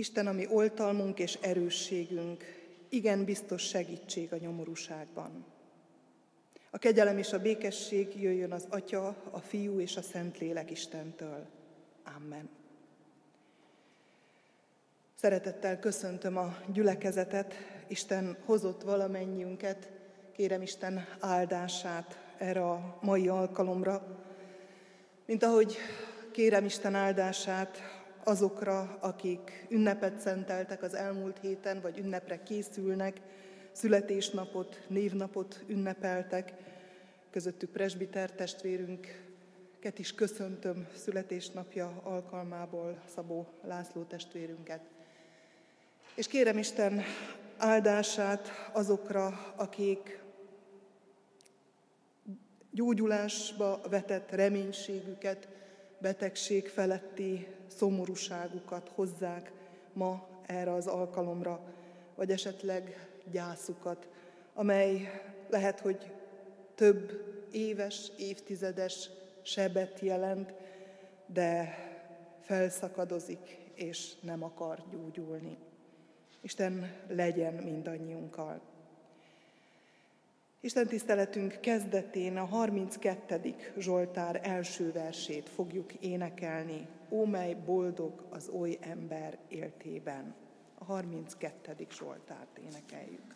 Isten, ami oltalmunk és erősségünk, igen biztos segítség a nyomorúságban. A kegyelem és a békesség jöjjön az Atya, a Fiú és a Szentlélek Istentől. Amen. Szeretettel köszöntöm a gyülekezetet, Isten hozott valamennyiünket, kérem Isten áldását erre a mai alkalomra, mint ahogy kérem Isten áldását azokra, akik ünnepet szenteltek az elmúlt héten, vagy ünnepre készülnek, születésnapot, névnapot ünnepeltek, közöttük presbiter testvérünket is köszöntöm születésnapja alkalmából Szabó László testvérünket. És kérem Isten áldását azokra, akik gyógyulásba vetett reménységüket, betegség feletti szomorúságukat hozzák ma erre az alkalomra, vagy esetleg gyászukat, amely lehet, hogy több éves, évtizedes sebet jelent, de felszakadozik és nem akar gyógyulni. Isten legyen mindannyiunkkal. Isten tiszteletünk kezdetén a 32. Zsoltár első versét fogjuk énekelni. Ó, mely boldog az oly ember éltében. A 32. Zsoltárt énekeljük.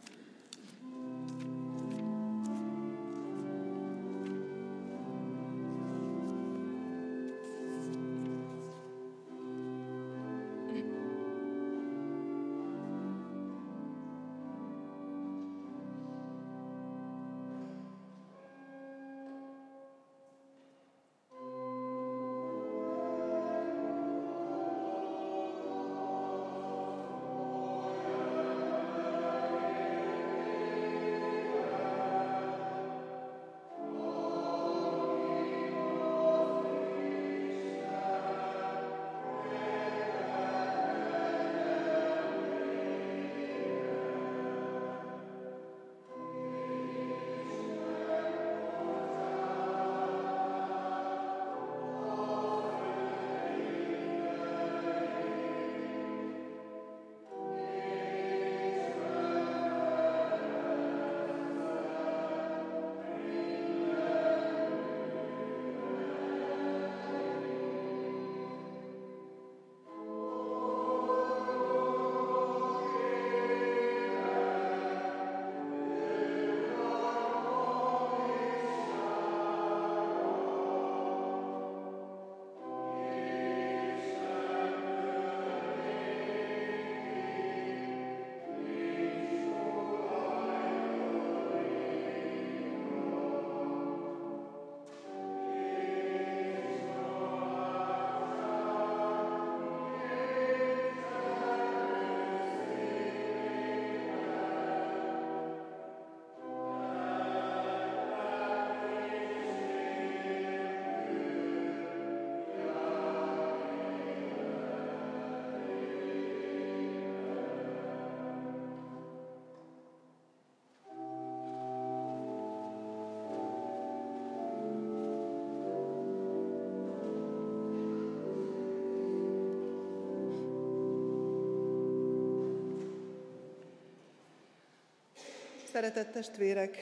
Szeretett testvérek,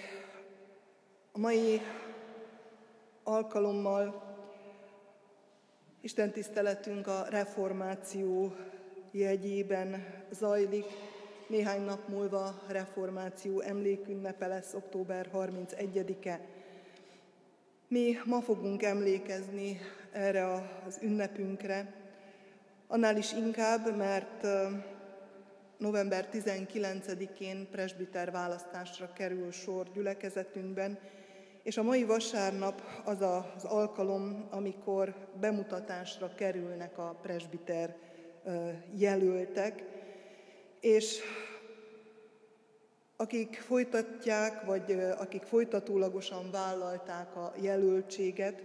a mai alkalommal Isten tiszteletünk a reformáció jegyében zajlik. Néhány nap múlva reformáció emlékünnepe lesz, október 31-e. Mi ma fogunk emlékezni erre az ünnepünkre, annál is inkább, mert november 19-én presbiter választásra kerül sor gyülekezetünkben, és a mai vasárnap az az alkalom, amikor bemutatásra kerülnek a presbiter jelöltek, és akik folytatják, vagy akik folytatólagosan vállalták a jelöltséget,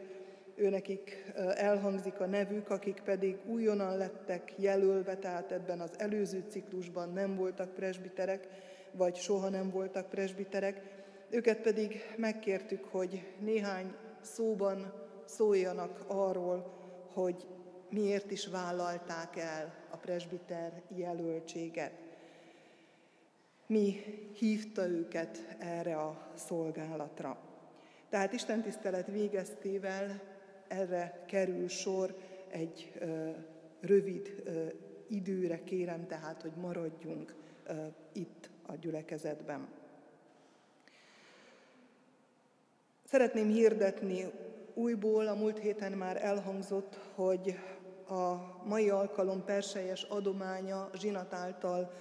őnekik elhangzik a nevük, akik pedig újonnan lettek jelölve, tehát ebben az előző ciklusban nem voltak presbiterek, vagy soha nem voltak presbiterek. Őket pedig megkértük, hogy néhány szóban szóljanak arról, hogy miért is vállalták el a presbiter jelöltséget. Mi hívta őket erre a szolgálatra. Tehát Isten tisztelet végeztével erre kerül sor egy rövid időre, kérem tehát, hogy maradjunk itt a gyülekezetben. Szeretném hirdetni újból, a múlt héten már elhangzott, hogy a mai alkalom perselyes adománya zsinat által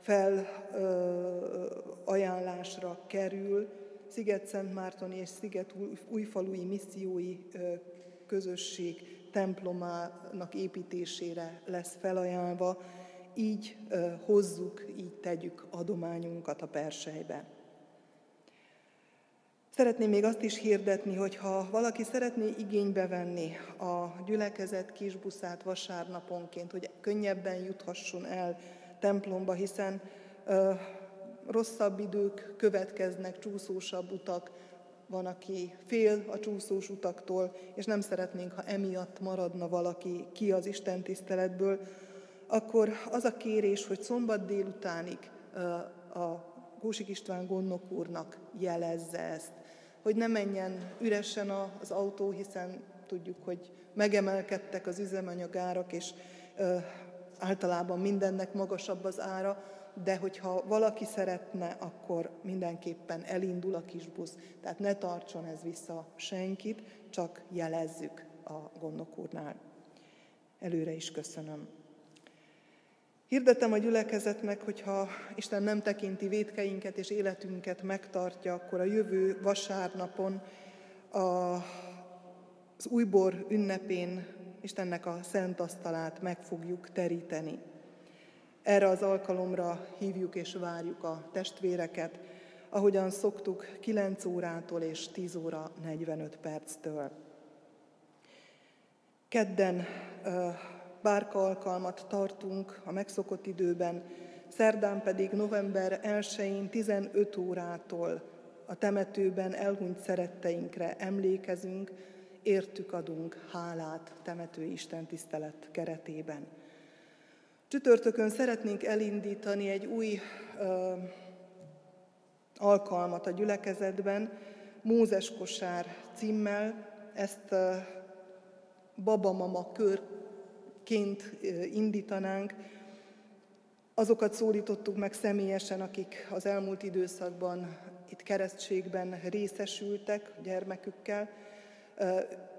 felajánlásra kerül. Sziget-Szent Márton és Sziget újfalui missziói közösség templomának építésére lesz felajánlva, így hozzuk, így tegyük adományunkat a persejbe. Szeretném még azt is hirdetni, hogy ha valaki szeretné igénybe venni a gyülekezet kisbuszát vasárnaponként, hogy könnyebben juthasson el templomba, hiszen ö, rosszabb idők következnek, csúszósabb utak, van, aki fél a csúszós utaktól, és nem szeretnénk, ha emiatt maradna valaki ki az Isten tiszteletből, akkor az a kérés, hogy szombat délutánig a Kósik István gondnok úrnak jelezze ezt, hogy ne menjen üresen az autó, hiszen tudjuk, hogy megemelkedtek az üzemanyagárak, és általában mindennek magasabb az ára, de hogyha valaki szeretne, akkor mindenképpen elindul a kis busz. Tehát ne tartson ez vissza senkit, csak jelezzük a gondok úrnál. Előre is köszönöm. Hirdetem a gyülekezetnek, hogyha Isten nem tekinti védkeinket és életünket megtartja, akkor a jövő vasárnapon a, az újbor ünnepén Istennek a szent asztalát meg fogjuk teríteni. Erre az alkalomra hívjuk és várjuk a testvéreket, ahogyan szoktuk 9 órától és 10 óra 45 perctől. Kedden bárka alkalmat tartunk a megszokott időben, szerdán pedig november 1-én 15 órától a temetőben elhunyt szeretteinkre emlékezünk, értük adunk hálát temető Isten tisztelet keretében. Csütörtökön szeretnénk elindítani egy új ö, alkalmat a gyülekezetben, Mózes kosár címmel, ezt ö, babamama körként indítanánk. Azokat szólítottuk meg személyesen, akik az elmúlt időszakban itt keresztségben részesültek gyermekükkel,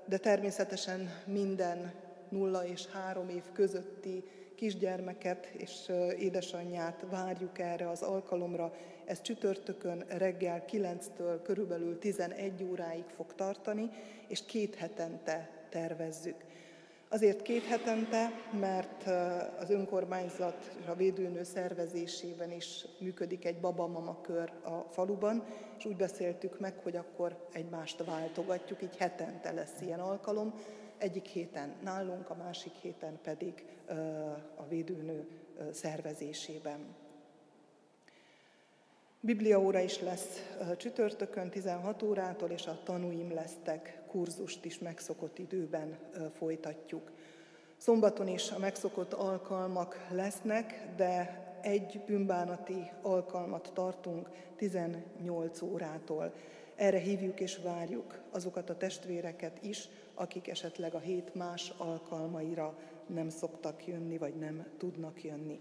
de természetesen minden nulla és három év közötti kisgyermeket és édesanyját várjuk erre az alkalomra. Ez csütörtökön reggel 9-től körülbelül 11 óráig fog tartani, és két hetente tervezzük. Azért két hetente, mert az önkormányzat a védőnő szervezésében is működik egy babamama kör a faluban, és úgy beszéltük meg, hogy akkor egymást váltogatjuk, így hetente lesz ilyen alkalom, egyik héten nálunk, a másik héten pedig a védőnő szervezésében. Biblia óra is lesz csütörtökön 16 órától, és a tanúim lesztek kurzust is megszokott időben folytatjuk. Szombaton is a megszokott alkalmak lesznek, de egy bűnbánati alkalmat tartunk 18 órától. Erre hívjuk és várjuk azokat a testvéreket is, akik esetleg a hét más alkalmaira nem szoktak jönni, vagy nem tudnak jönni.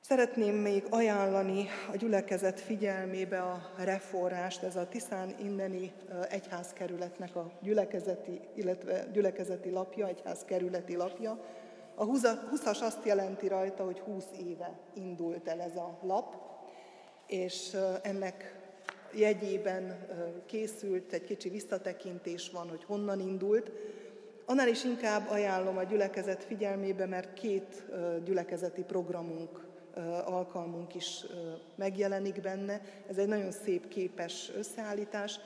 Szeretném még ajánlani a gyülekezet figyelmébe a reformást, ez a Tiszán inneni egyházkerületnek a gyülekezeti, illetve gyülekezeti lapja, egyházkerületi lapja. A 20-as azt jelenti rajta, hogy 20 éve indult el ez a lap, és ennek jegyében készült, egy kicsi visszatekintés van, hogy honnan indult. Annál is inkább ajánlom a gyülekezet figyelmébe, mert két gyülekezeti programunk, alkalmunk is megjelenik benne. Ez egy nagyon szép képes összeállítás.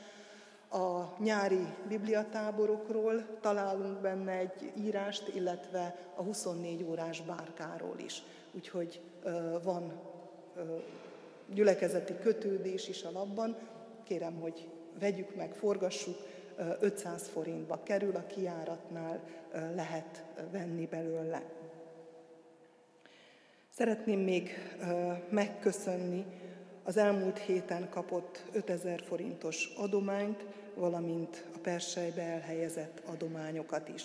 A nyári bibliatáborokról találunk benne egy írást, illetve a 24 órás bárkáról is. Úgyhogy van gyülekezeti kötődés is a labban. Kérem, hogy vegyük meg, forgassuk, 500 forintba kerül, a kiáratnál lehet venni belőle. Szeretném még megköszönni az elmúlt héten kapott 5000 forintos adományt, valamint a persejbe elhelyezett adományokat is.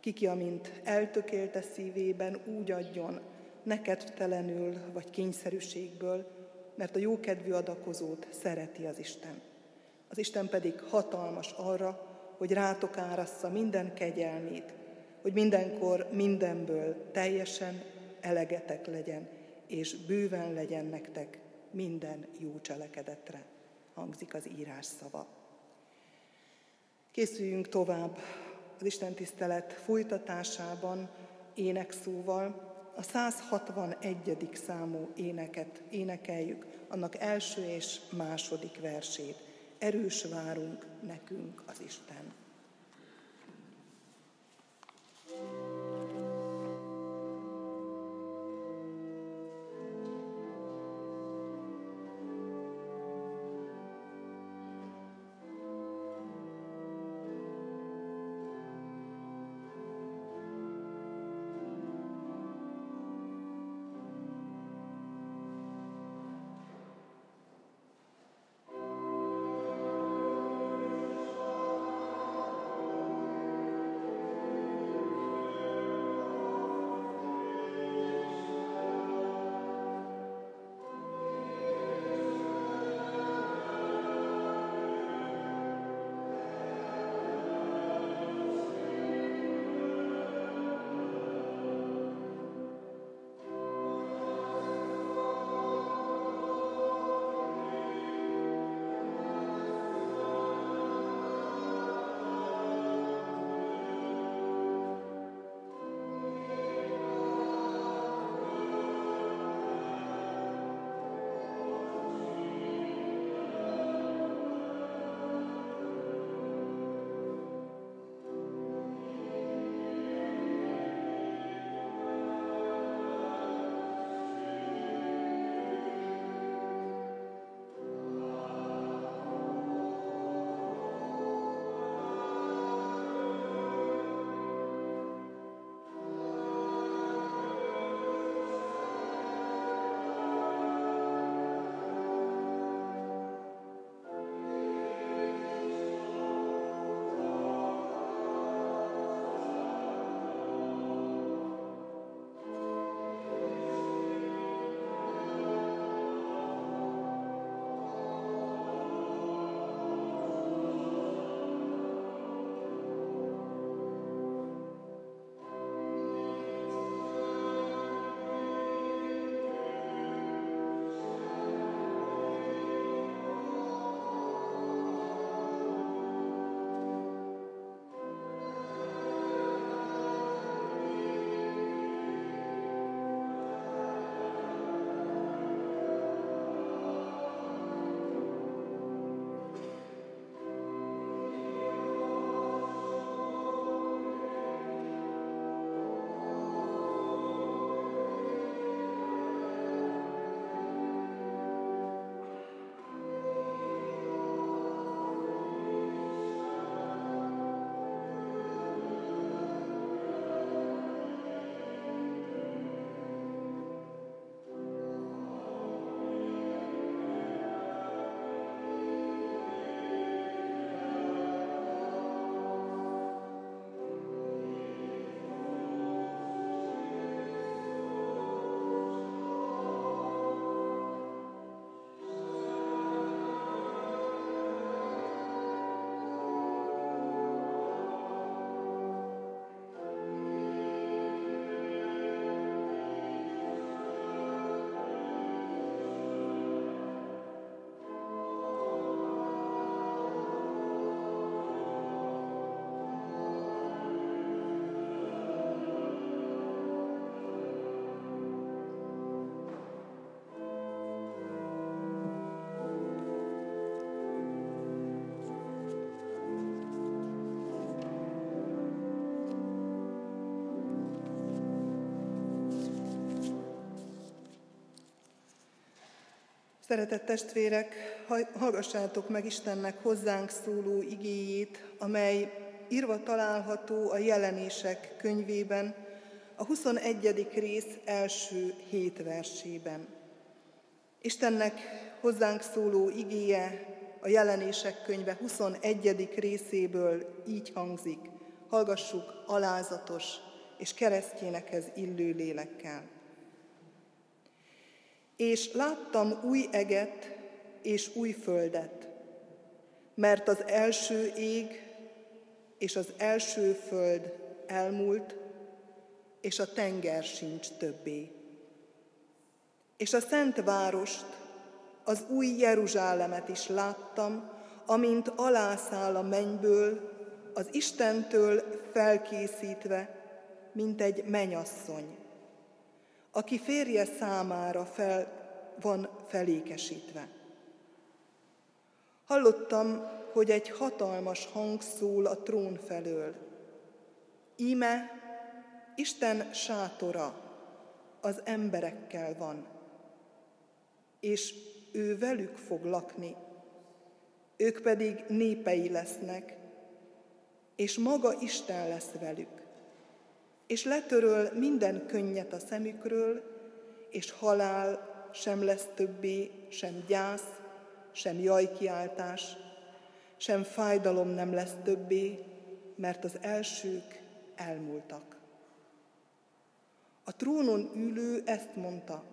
Kiki, amint eltökélte szívében, úgy adjon, nekedtelenül vagy kényszerűségből, mert a jókedvű adakozót szereti az Isten. Az Isten pedig hatalmas arra, hogy rátok árassza minden kegyelmét, hogy mindenkor mindenből teljesen elegetek legyen, és bőven legyen nektek minden jó cselekedetre, hangzik az írás szava. Készüljünk tovább az Isten tisztelet folytatásában énekszóval, a 161. számú éneket énekeljük, annak első és második versét. Erős várunk nekünk az Isten. Szeretett testvérek, hallgassátok meg Istennek hozzánk szóló igéjét, amely írva található a jelenések könyvében, a 21. rész első hét versében. Istennek hozzánk szóló igéje a jelenések könyve 21. részéből így hangzik. Hallgassuk alázatos és keresztjénekhez illő lélekkel. És láttam új eget és új földet, mert az első ég és az első föld elmúlt, és a tenger sincs többé. És a szent várost, az új Jeruzsálemet is láttam, amint alászáll a mennyből, az Istentől felkészítve, mint egy menyasszony, aki férje számára fel, van felékesítve. Hallottam, hogy egy hatalmas hang szól a trón felől. Íme Isten sátora az emberekkel van, és ő velük fog lakni, ők pedig népei lesznek, és maga Isten lesz velük. És letöröl minden könnyet a szemükről, és halál sem lesz többé, sem gyász, sem jajkiáltás, sem fájdalom nem lesz többé, mert az elsők elmúltak. A trónon ülő ezt mondta,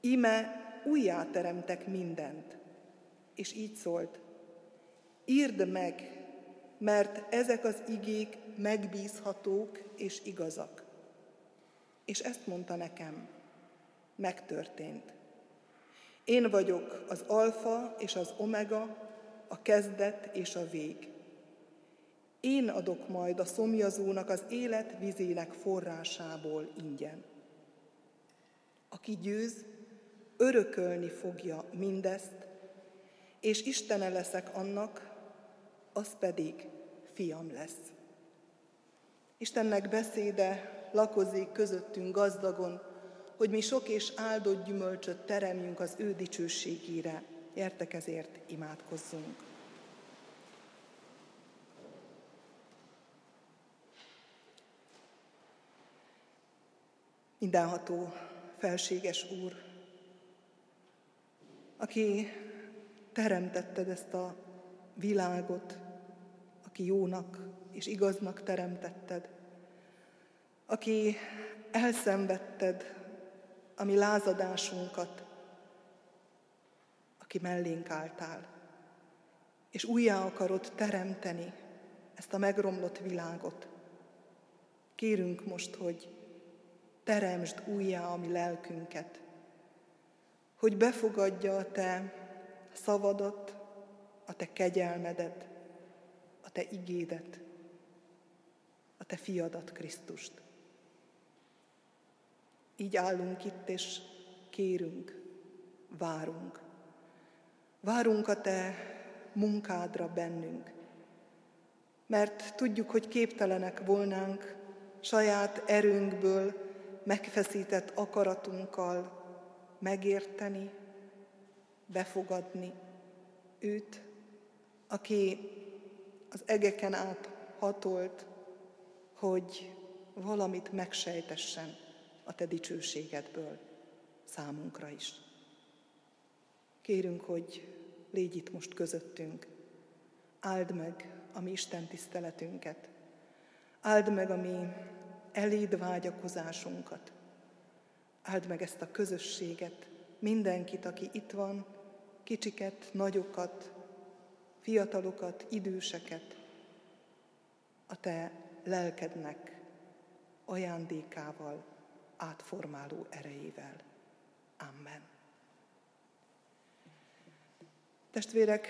íme újjáteremtek mindent, és így szólt, írd meg, mert ezek az igék megbízhatók és igazak. És ezt mondta nekem, megtörtént. Én vagyok az alfa és az omega, a kezdet és a vég. Én adok majd a szomjazónak az élet vizének forrásából ingyen. Aki győz, örökölni fogja mindezt, és Istene leszek annak, az pedig fiam lesz. Istennek beszéde lakozik közöttünk gazdagon, hogy mi sok és áldott gyümölcsöt teremjünk az ő dicsőségére. Értek ezért imádkozzunk. Mindenható, felséges Úr, aki teremtetted ezt a világot, aki jónak és igaznak teremtetted, aki elszenvedted a mi lázadásunkat, aki mellénk álltál, és újjá akarod teremteni ezt a megromlott világot. Kérünk most, hogy teremtsd újjá a mi lelkünket, hogy befogadja a te szavadat, a te kegyelmedet, te igédet, a te fiadat Krisztust. Így állunk itt, és kérünk, várunk. Várunk a te munkádra bennünk, mert tudjuk, hogy képtelenek volnánk saját erőnkből, megfeszített akaratunkkal megérteni, befogadni őt, aki az egeken át hatolt, hogy valamit megsejtessen a te dicsőségedből számunkra is. Kérünk, hogy légy itt most közöttünk, áld meg a mi Isten tiszteletünket, áld meg a mi eléd vágyakozásunkat, áld meg ezt a közösséget, mindenkit, aki itt van, kicsiket, nagyokat, fiatalokat, időseket, a te lelkednek ajándékával, átformáló erejével. Amen. Testvérek,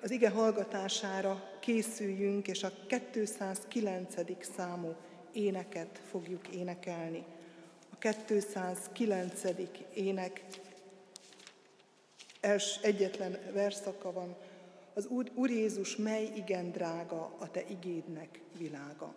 az ige hallgatására készüljünk, és a 209. számú éneket fogjuk énekelni. A 209. ének els egyetlen verszaka van, az Úr, Jézus, mely igen drága a Te igédnek világa.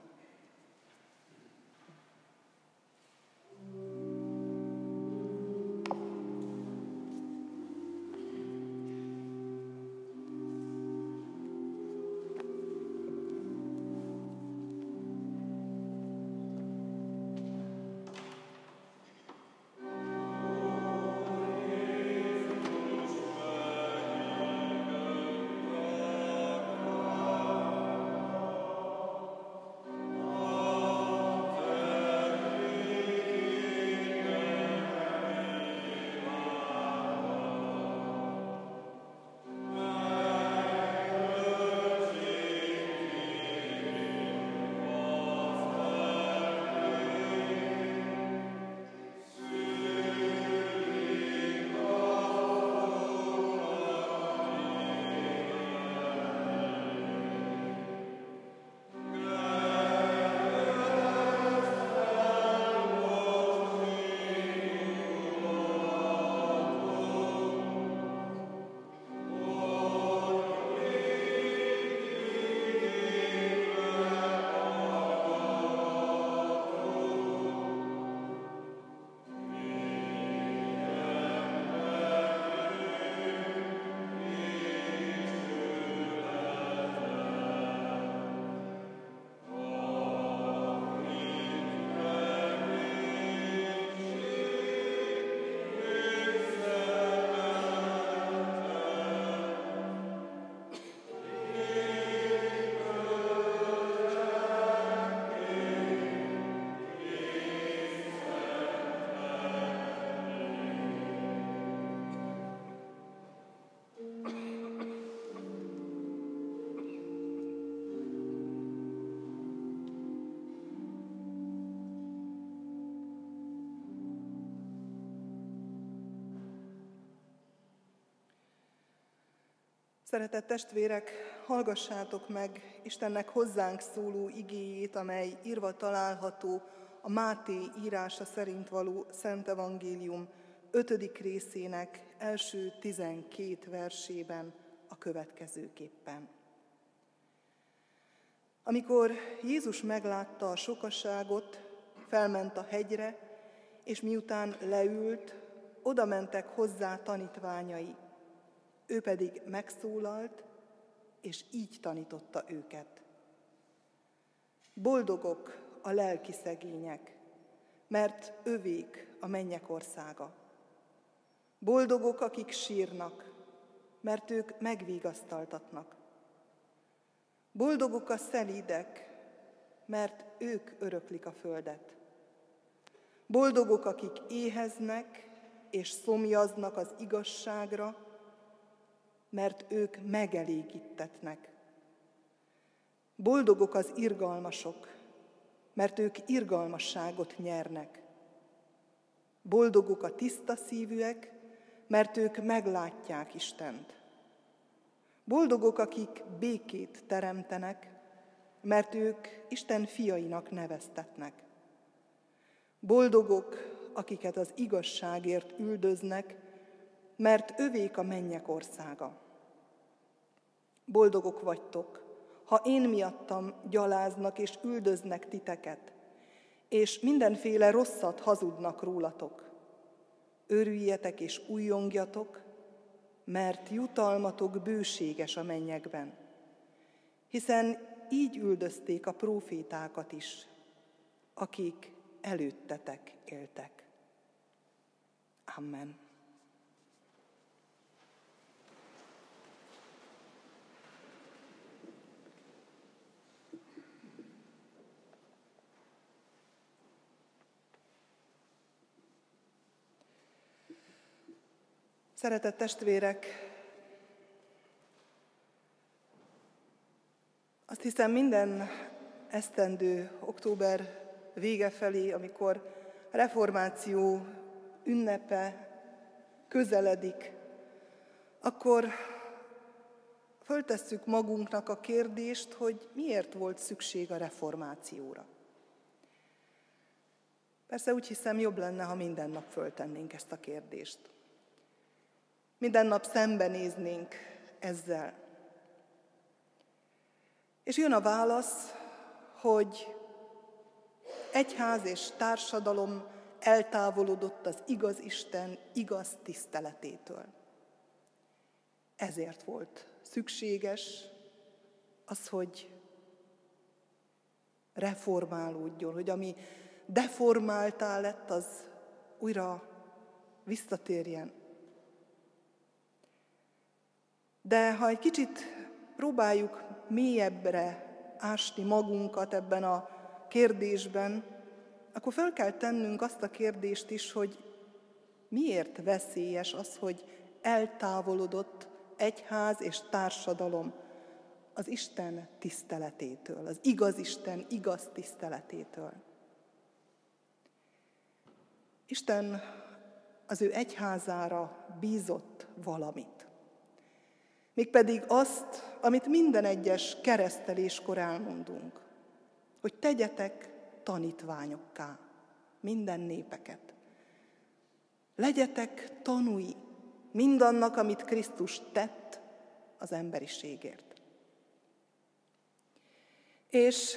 Szeretett testvérek, hallgassátok meg Istennek hozzánk szóló igéjét, amely írva található a Máté írása szerint való Szent Evangélium ötödik részének első tizenkét versében a következőképpen. Amikor Jézus meglátta a sokaságot, felment a hegyre, és miután leült, oda mentek hozzá tanítványai. Ő pedig megszólalt, és így tanította őket. Boldogok a lelki szegények, mert övék a mennyek országa. Boldogok, akik sírnak, mert ők megvigasztaltatnak. Boldogok a szelídek, mert ők öröklik a földet. Boldogok, akik éheznek és szomjaznak az igazságra, mert ők megelégítetnek. Boldogok az irgalmasok, mert ők irgalmasságot nyernek. Boldogok a tiszta szívűek, mert ők meglátják Istent. Boldogok, akik békét teremtenek, mert ők Isten fiainak neveztetnek. Boldogok, akiket az igazságért üldöznek, mert övék a mennyek országa. Boldogok vagytok, ha én miattam gyaláznak és üldöznek titeket, és mindenféle rosszat hazudnak rólatok. Örüljetek és újongjatok, mert jutalmatok bőséges a mennyekben. Hiszen így üldözték a prófétákat is, akik előttetek éltek. Amen. Szeretett testvérek, azt hiszem minden esztendő október vége felé, amikor a reformáció ünnepe közeledik, akkor föltesszük magunknak a kérdést, hogy miért volt szükség a reformációra. Persze úgy hiszem, jobb lenne, ha minden nap föltennénk ezt a kérdést. Minden nap szembenéznénk ezzel. És jön a válasz, hogy egyház és társadalom eltávolodott az igaz Isten igaz tiszteletétől. Ezért volt szükséges az, hogy reformálódjon, hogy ami deformáltá lett, az újra visszatérjen. De ha egy kicsit próbáljuk mélyebbre ásni magunkat ebben a kérdésben, akkor fel kell tennünk azt a kérdést is, hogy miért veszélyes az, hogy eltávolodott egyház és társadalom az Isten tiszteletétől, az igaz Isten igaz tiszteletétől. Isten az ő egyházára bízott valamit. Mégpedig azt, amit minden egyes kereszteléskor elmondunk, hogy tegyetek tanítványokká minden népeket. Legyetek tanúi mindannak, amit Krisztus tett az emberiségért. És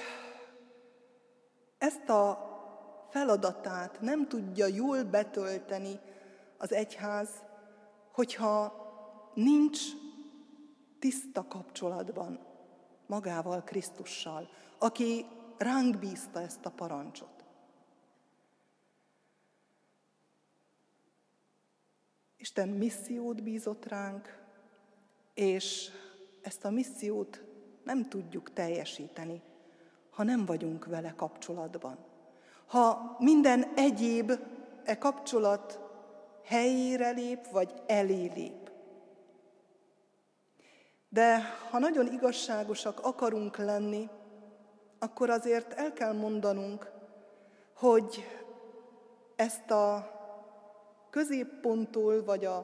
ezt a feladatát nem tudja jól betölteni az egyház, hogyha nincs tiszta kapcsolatban magával, Krisztussal, aki ránk bízta ezt a parancsot. Isten missziót bízott ránk, és ezt a missziót nem tudjuk teljesíteni, ha nem vagyunk vele kapcsolatban. Ha minden egyéb e kapcsolat helyére lép, vagy elé lép. De ha nagyon igazságosak akarunk lenni, akkor azért el kell mondanunk, hogy ezt a középponttól vagy a,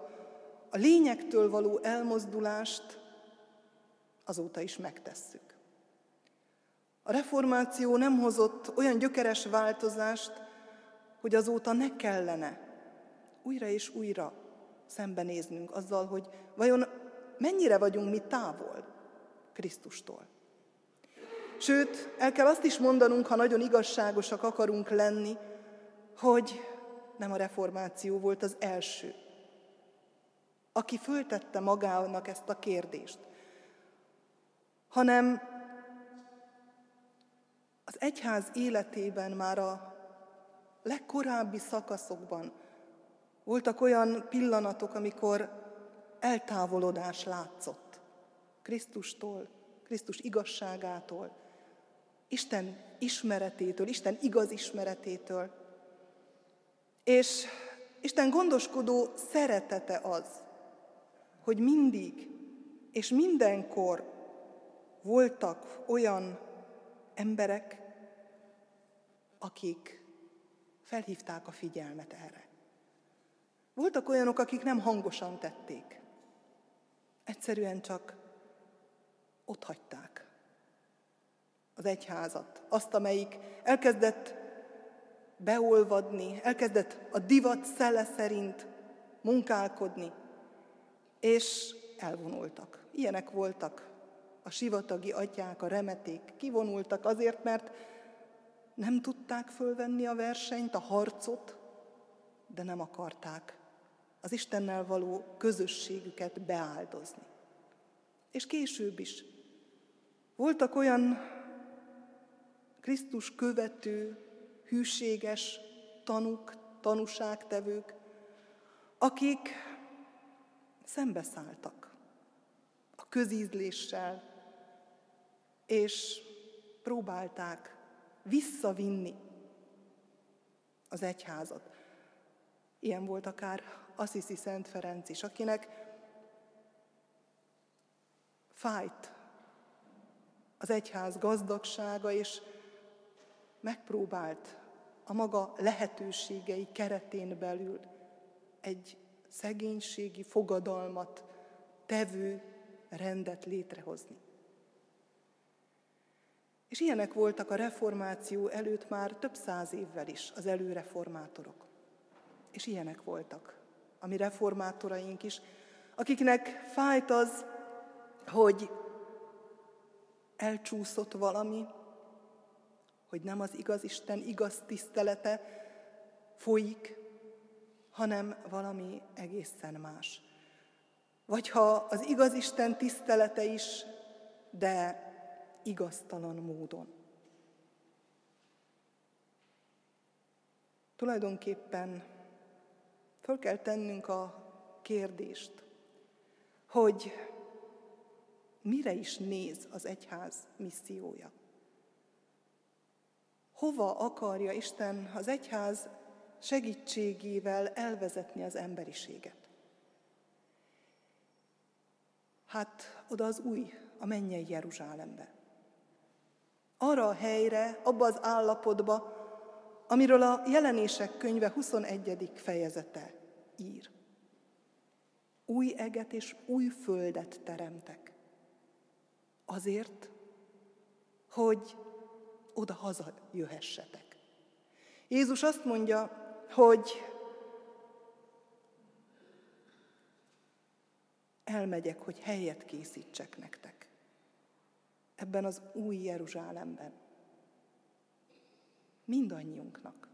a lényektől való elmozdulást azóta is megtesszük. A reformáció nem hozott olyan gyökeres változást, hogy azóta ne kellene újra és újra szembenéznünk azzal, hogy vajon mennyire vagyunk mi távol Krisztustól. Sőt, el kell azt is mondanunk, ha nagyon igazságosak akarunk lenni, hogy nem a reformáció volt az első, aki föltette magának ezt a kérdést, hanem az egyház életében már a legkorábbi szakaszokban voltak olyan pillanatok, amikor eltávolodás látszott Krisztustól, Krisztus igazságától, Isten ismeretétől, Isten igaz ismeretétől. És Isten gondoskodó szeretete az, hogy mindig és mindenkor voltak olyan emberek, akik felhívták a figyelmet erre. Voltak olyanok, akik nem hangosan tették. Egyszerűen csak ott hagyták az egyházat, azt, amelyik elkezdett beolvadni, elkezdett a divat szele szerint munkálkodni, és elvonultak. Ilyenek voltak a sivatagi atyák, a remeték. Kivonultak azért, mert nem tudták fölvenni a versenyt, a harcot, de nem akarták az Istennel való közösségüket beáldozni. És később is voltak olyan Krisztus követő, hűséges tanuk, tanúságtevők, akik szembeszálltak a közízléssel, és próbálták visszavinni az egyházat. Ilyen volt akár Assisi Szent Ferenc is, akinek fájt az egyház gazdagsága, és megpróbált a maga lehetőségei keretén belül egy szegénységi fogadalmat tevő rendet létrehozni. És ilyenek voltak a reformáció előtt már több száz évvel is az előreformátorok. És ilyenek voltak a mi reformátoraink is, akiknek fájt az, hogy elcsúszott valami, hogy nem az igaz Isten igaz tisztelete folyik, hanem valami egészen más. Vagy ha az igaz Isten tisztelete is, de igaztalan módon. Tulajdonképpen föl kell tennünk a kérdést, hogy mire is néz az egyház missziója. Hova akarja Isten az egyház segítségével elvezetni az emberiséget? Hát oda az új, a mennyei Jeruzsálembe arra a helyre, abba az állapotba, amiről a jelenések könyve 21. fejezete ír. Új eget és új földet teremtek. Azért, hogy oda haza jöhessetek. Jézus azt mondja, hogy elmegyek, hogy helyet készítsek nektek ebben az új Jeruzsálemben. Mindannyiunknak.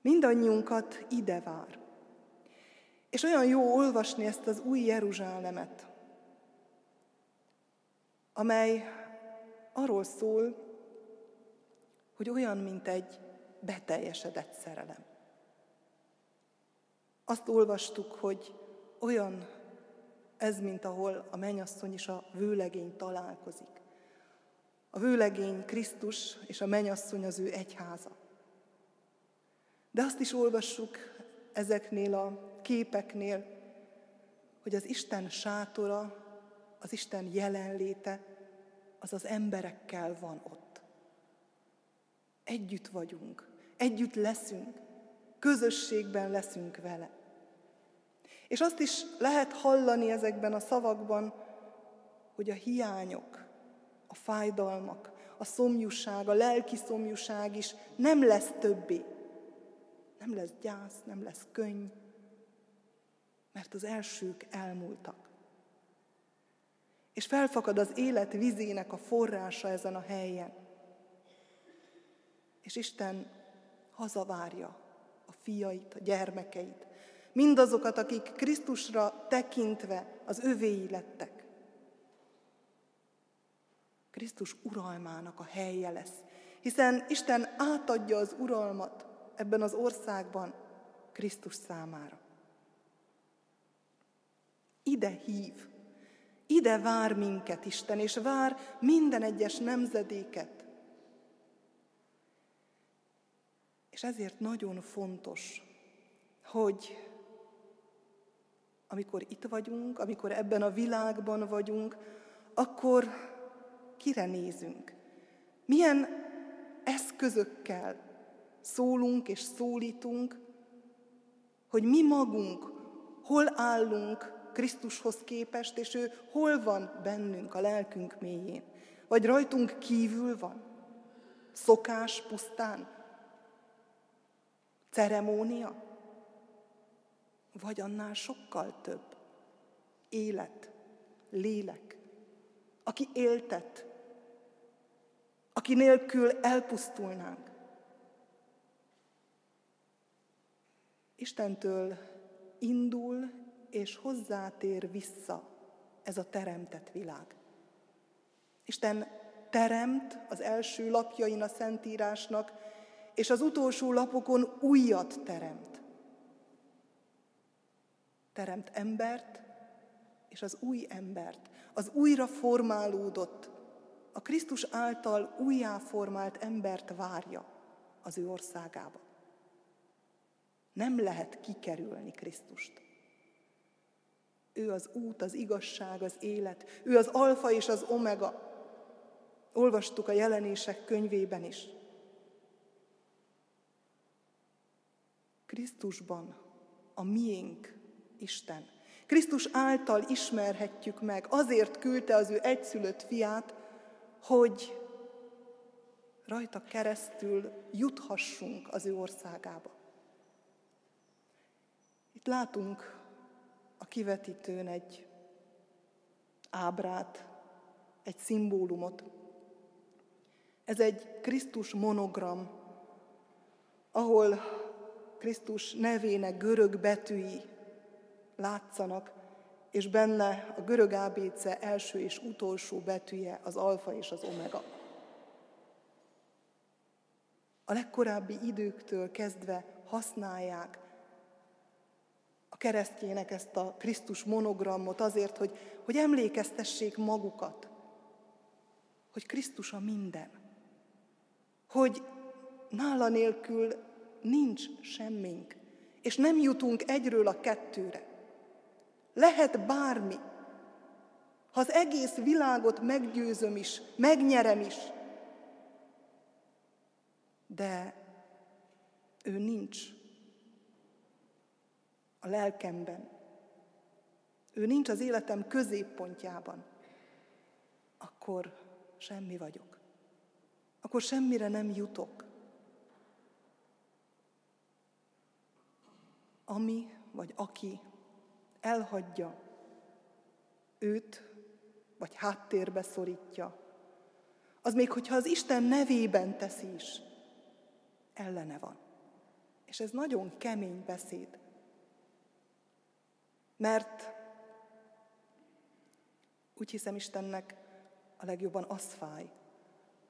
Mindannyiunkat ide vár. És olyan jó olvasni ezt az új Jeruzsálemet, amely arról szól, hogy olyan, mint egy beteljesedett szerelem. Azt olvastuk, hogy olyan ez, mint ahol a mennyasszony és a vőlegény találkozik. A vőlegény Krisztus és a mennyasszony az ő egyháza. De azt is olvassuk ezeknél a képeknél, hogy az Isten sátora, az Isten jelenléte, az az emberekkel van ott. Együtt vagyunk, együtt leszünk, közösségben leszünk vele. És azt is lehet hallani ezekben a szavakban, hogy a hiányok, a fájdalmak, a szomjúság, a lelki szomjúság is nem lesz többé. Nem lesz gyász, nem lesz könny, mert az elsők elmúltak. És felfakad az élet vizének a forrása ezen a helyen. És Isten hazavárja a fiait, a gyermekeit, mindazokat, akik Krisztusra tekintve az övéi lettek. Krisztus uralmának a helye lesz, hiszen Isten átadja az uralmat ebben az országban Krisztus számára. Ide hív, ide vár minket Isten, és vár minden egyes nemzedéket. És ezért nagyon fontos, hogy amikor itt vagyunk, amikor ebben a világban vagyunk, akkor kire nézünk? Milyen eszközökkel szólunk és szólítunk, hogy mi magunk hol állunk Krisztushoz képest, és ő hol van bennünk, a lelkünk mélyén? Vagy rajtunk kívül van? Szokás pusztán? Ceremónia? Vagy annál sokkal több? Élet, lélek, aki éltet, aki nélkül elpusztulnánk. Istentől indul és hozzátér vissza ez a teremtett világ. Isten teremt az első lapjain a Szentírásnak, és az utolsó lapokon újat teremt. Teremt embert, és az új embert, az újra formálódott, a Krisztus által újjáformált embert várja az ő országába. Nem lehet kikerülni Krisztust. Ő az út, az igazság, az élet. Ő az alfa és az omega. Olvastuk a jelenések könyvében is. Krisztusban a miénk Isten. Krisztus által ismerhetjük meg, azért küldte az ő egyszülött fiát, hogy rajta keresztül juthassunk az ő országába. Itt látunk a kivetítőn egy ábrát, egy szimbólumot. Ez egy Krisztus monogram, ahol Krisztus nevének görög betűi látszanak, és benne a görög ábéce első és utolsó betűje az alfa és az omega. A legkorábbi időktől kezdve használják keresztjének ezt a Krisztus monogramot azért, hogy, hogy emlékeztessék magukat, hogy Krisztus a minden, hogy nála nélkül nincs semmink, és nem jutunk egyről a kettőre. Lehet bármi. Ha az egész világot meggyőzöm is, megnyerem is, de ő nincs a lelkemben. Ő nincs az életem középpontjában. Akkor semmi vagyok. Akkor semmire nem jutok. Ami vagy aki elhagyja őt, vagy háttérbe szorítja, az még hogyha az Isten nevében teszi is, ellene van. És ez nagyon kemény beszéd. Mert úgy hiszem Istennek a legjobban az fáj,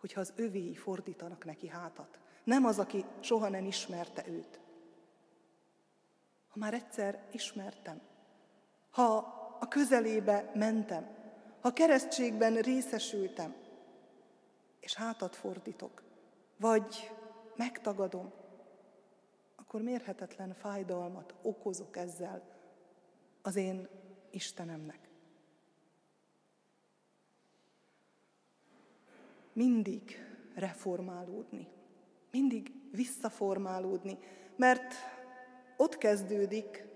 hogyha az övéi fordítanak neki hátat. Nem az, aki soha nem ismerte őt. Ha már egyszer ismertem, ha a közelébe mentem, ha keresztségben részesültem, és hátat fordítok, vagy megtagadom, akkor mérhetetlen fájdalmat okozok ezzel az én Istenemnek. Mindig reformálódni, mindig visszaformálódni, mert ott kezdődik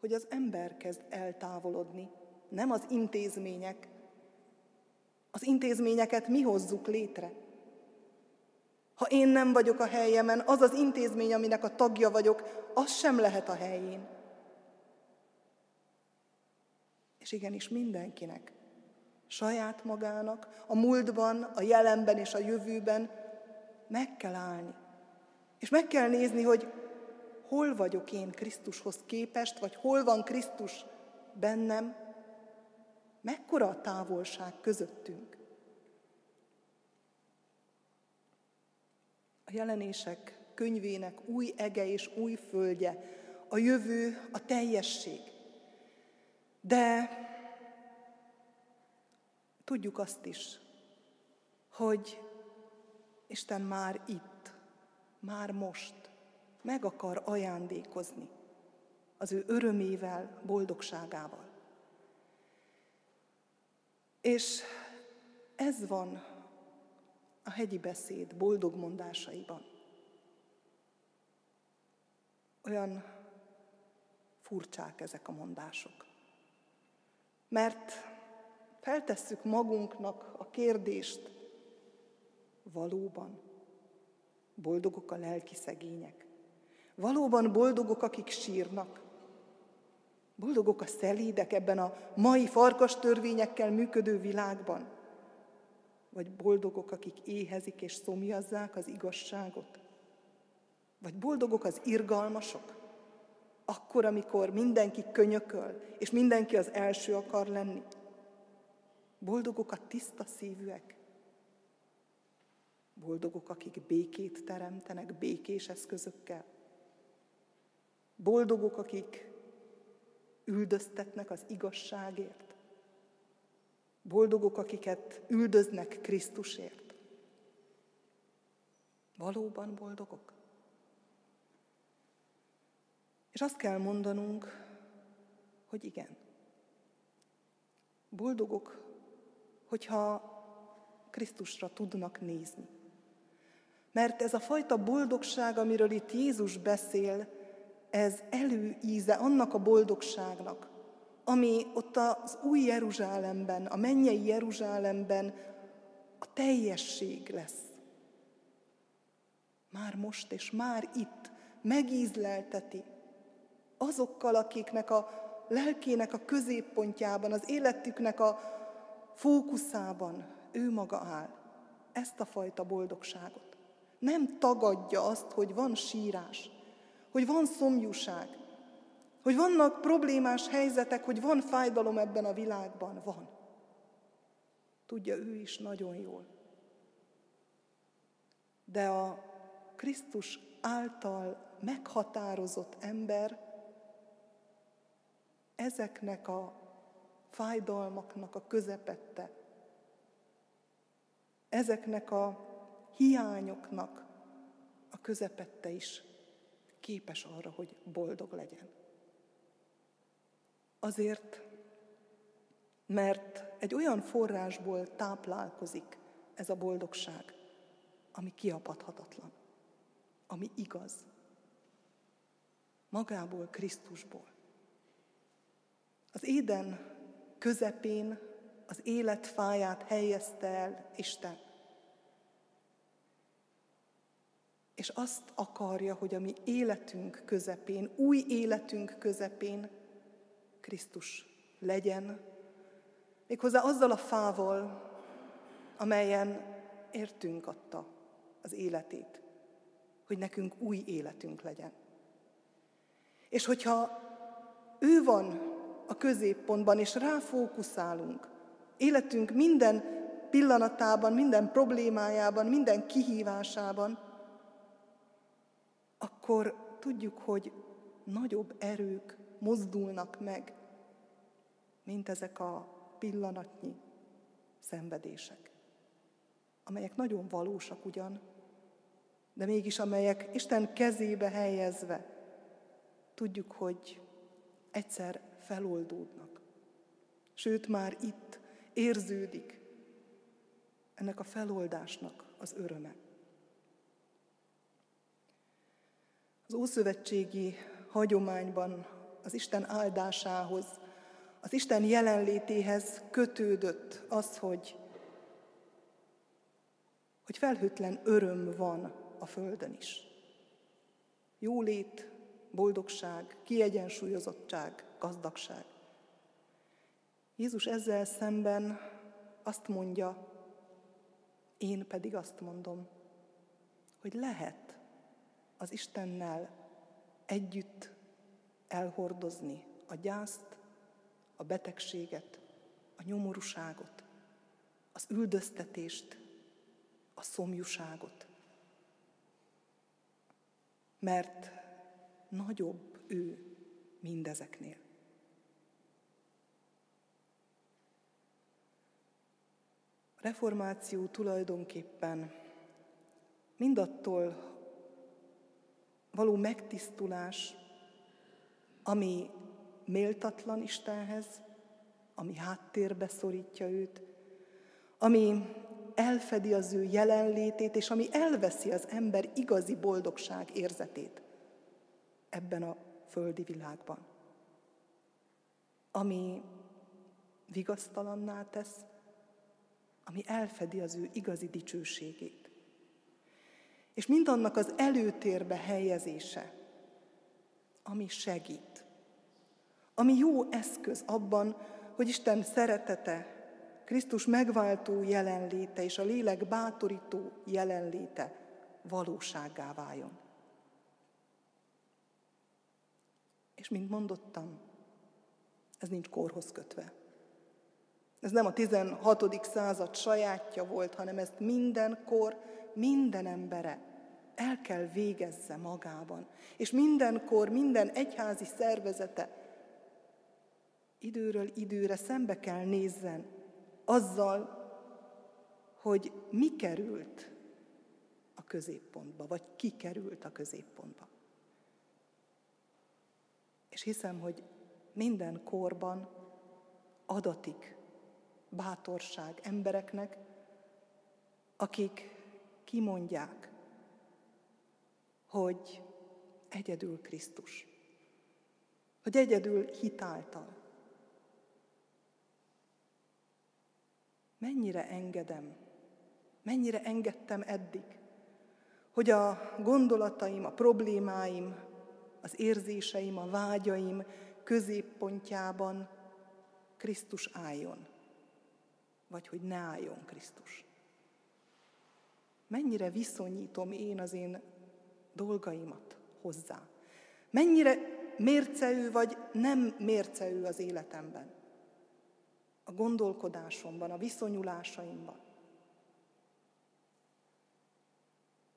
hogy az ember kezd eltávolodni, nem az intézmények, Az intézményeket mi hozzuk létre. Ha én nem vagyok a helyemen, az az intézmény, aminek a tagja vagyok, az sem lehet a helyén. És igenis mindenkinek, saját magának, a múltban, a jelenben és a jövőben meg kell állni. És meg kell nézni, hogy hol vagyok én Krisztushoz képest, vagy hol van Krisztus bennem, mekkora a távolság közöttünk. A jelenések könyvének új ege és új földje, a jövő, a teljesség. De tudjuk azt is, hogy Isten már itt, már most meg akar ajándékozni az ő örömével, boldogságával. És ez van a hegyi beszéd boldog mondásaiban. Olyan furcsák ezek a mondások. Mert feltesszük magunknak a kérdést, valóban boldogok a lelki szegények. Valóban boldogok, akik sírnak. Boldogok a szelídek ebben a mai farkas törvényekkel működő világban. Vagy boldogok, akik éhezik és szomjazzák az igazságot. Vagy boldogok az irgalmasok, akkor, amikor mindenki könyököl, és mindenki az első akar lenni. Boldogok a tiszta szívűek. Boldogok, akik békét teremtenek békés eszközökkel. Boldogok, akik üldöztetnek az igazságért. Boldogok, akiket üldöznek Krisztusért. Valóban boldogok? És azt kell mondanunk, hogy igen. Boldogok, hogyha Krisztusra tudnak nézni. Mert ez a fajta boldogság, amiről itt Jézus beszél, ez előíze annak a boldogságnak, ami ott az új Jeruzsálemben, a mennyei Jeruzsálemben a teljesség lesz. Már most és már itt megízlelteti azokkal, akiknek a lelkének a középpontjában, az életüknek a fókuszában ő maga áll. Ezt a fajta boldogságot. Nem tagadja azt, hogy van sírás, hogy van szomjúság, hogy vannak problémás helyzetek, hogy van fájdalom ebben a világban. Van. Tudja ő is nagyon jól. De a Krisztus által meghatározott ember ezeknek a fájdalmaknak a közepette, ezeknek a hiányoknak a közepette is képes arra, hogy boldog legyen. Azért, mert egy olyan forrásból táplálkozik ez a boldogság, ami kiapadhatatlan, ami igaz. Magából, Krisztusból. Az éden közepén az élet fáját helyezte el Isten. és azt akarja, hogy a mi életünk közepén, új életünk közepén Krisztus legyen, méghozzá azzal a fával, amelyen értünk adta az életét, hogy nekünk új életünk legyen. És hogyha ő van a középpontban, és ráfókuszálunk, életünk minden pillanatában, minden problémájában, minden kihívásában, akkor tudjuk, hogy nagyobb erők mozdulnak meg, mint ezek a pillanatnyi szenvedések, amelyek nagyon valósak ugyan, de mégis amelyek Isten kezébe helyezve tudjuk, hogy egyszer feloldódnak. Sőt, már itt érződik ennek a feloldásnak az öröme. Az ószövetségi hagyományban az Isten áldásához, az Isten jelenlétéhez kötődött az, hogy hogy felhőtlen öröm van a Földön is. Jólét, boldogság, kiegyensúlyozottság, gazdagság. Jézus ezzel szemben azt mondja, én pedig azt mondom, hogy lehet az Istennel együtt elhordozni a gyászt, a betegséget, a nyomorúságot, az üldöztetést, a szomjúságot. Mert nagyobb ő mindezeknél. Reformáció tulajdonképpen mindattól való megtisztulás, ami méltatlan Istenhez, ami háttérbe szorítja őt, ami elfedi az ő jelenlétét, és ami elveszi az ember igazi boldogság érzetét ebben a földi világban. Ami vigasztalanná tesz, ami elfedi az ő igazi dicsőségét. És mindannak az előtérbe helyezése, ami segít, ami jó eszköz abban, hogy Isten szeretete, Krisztus megváltó jelenléte és a lélek bátorító jelenléte valóságá váljon. És mint mondottam, ez nincs korhoz kötve. Ez nem a 16. század sajátja volt, hanem ezt mindenkor, minden embere el kell végezze magában. És mindenkor, minden egyházi szervezete időről időre szembe kell nézzen azzal, hogy mi került a középpontba, vagy ki került a középpontba. És hiszem, hogy minden korban adatik bátorság embereknek, akik kimondják, hogy egyedül Krisztus, hogy egyedül hitáltal. Mennyire engedem, mennyire engedtem eddig, hogy a gondolataim, a problémáim, az érzéseim, a vágyaim középpontjában Krisztus álljon vagy hogy ne álljon Krisztus. Mennyire viszonyítom én az én dolgaimat hozzá. Mennyire mérceő vagy nem mérceő az életemben. A gondolkodásomban, a viszonyulásaimban.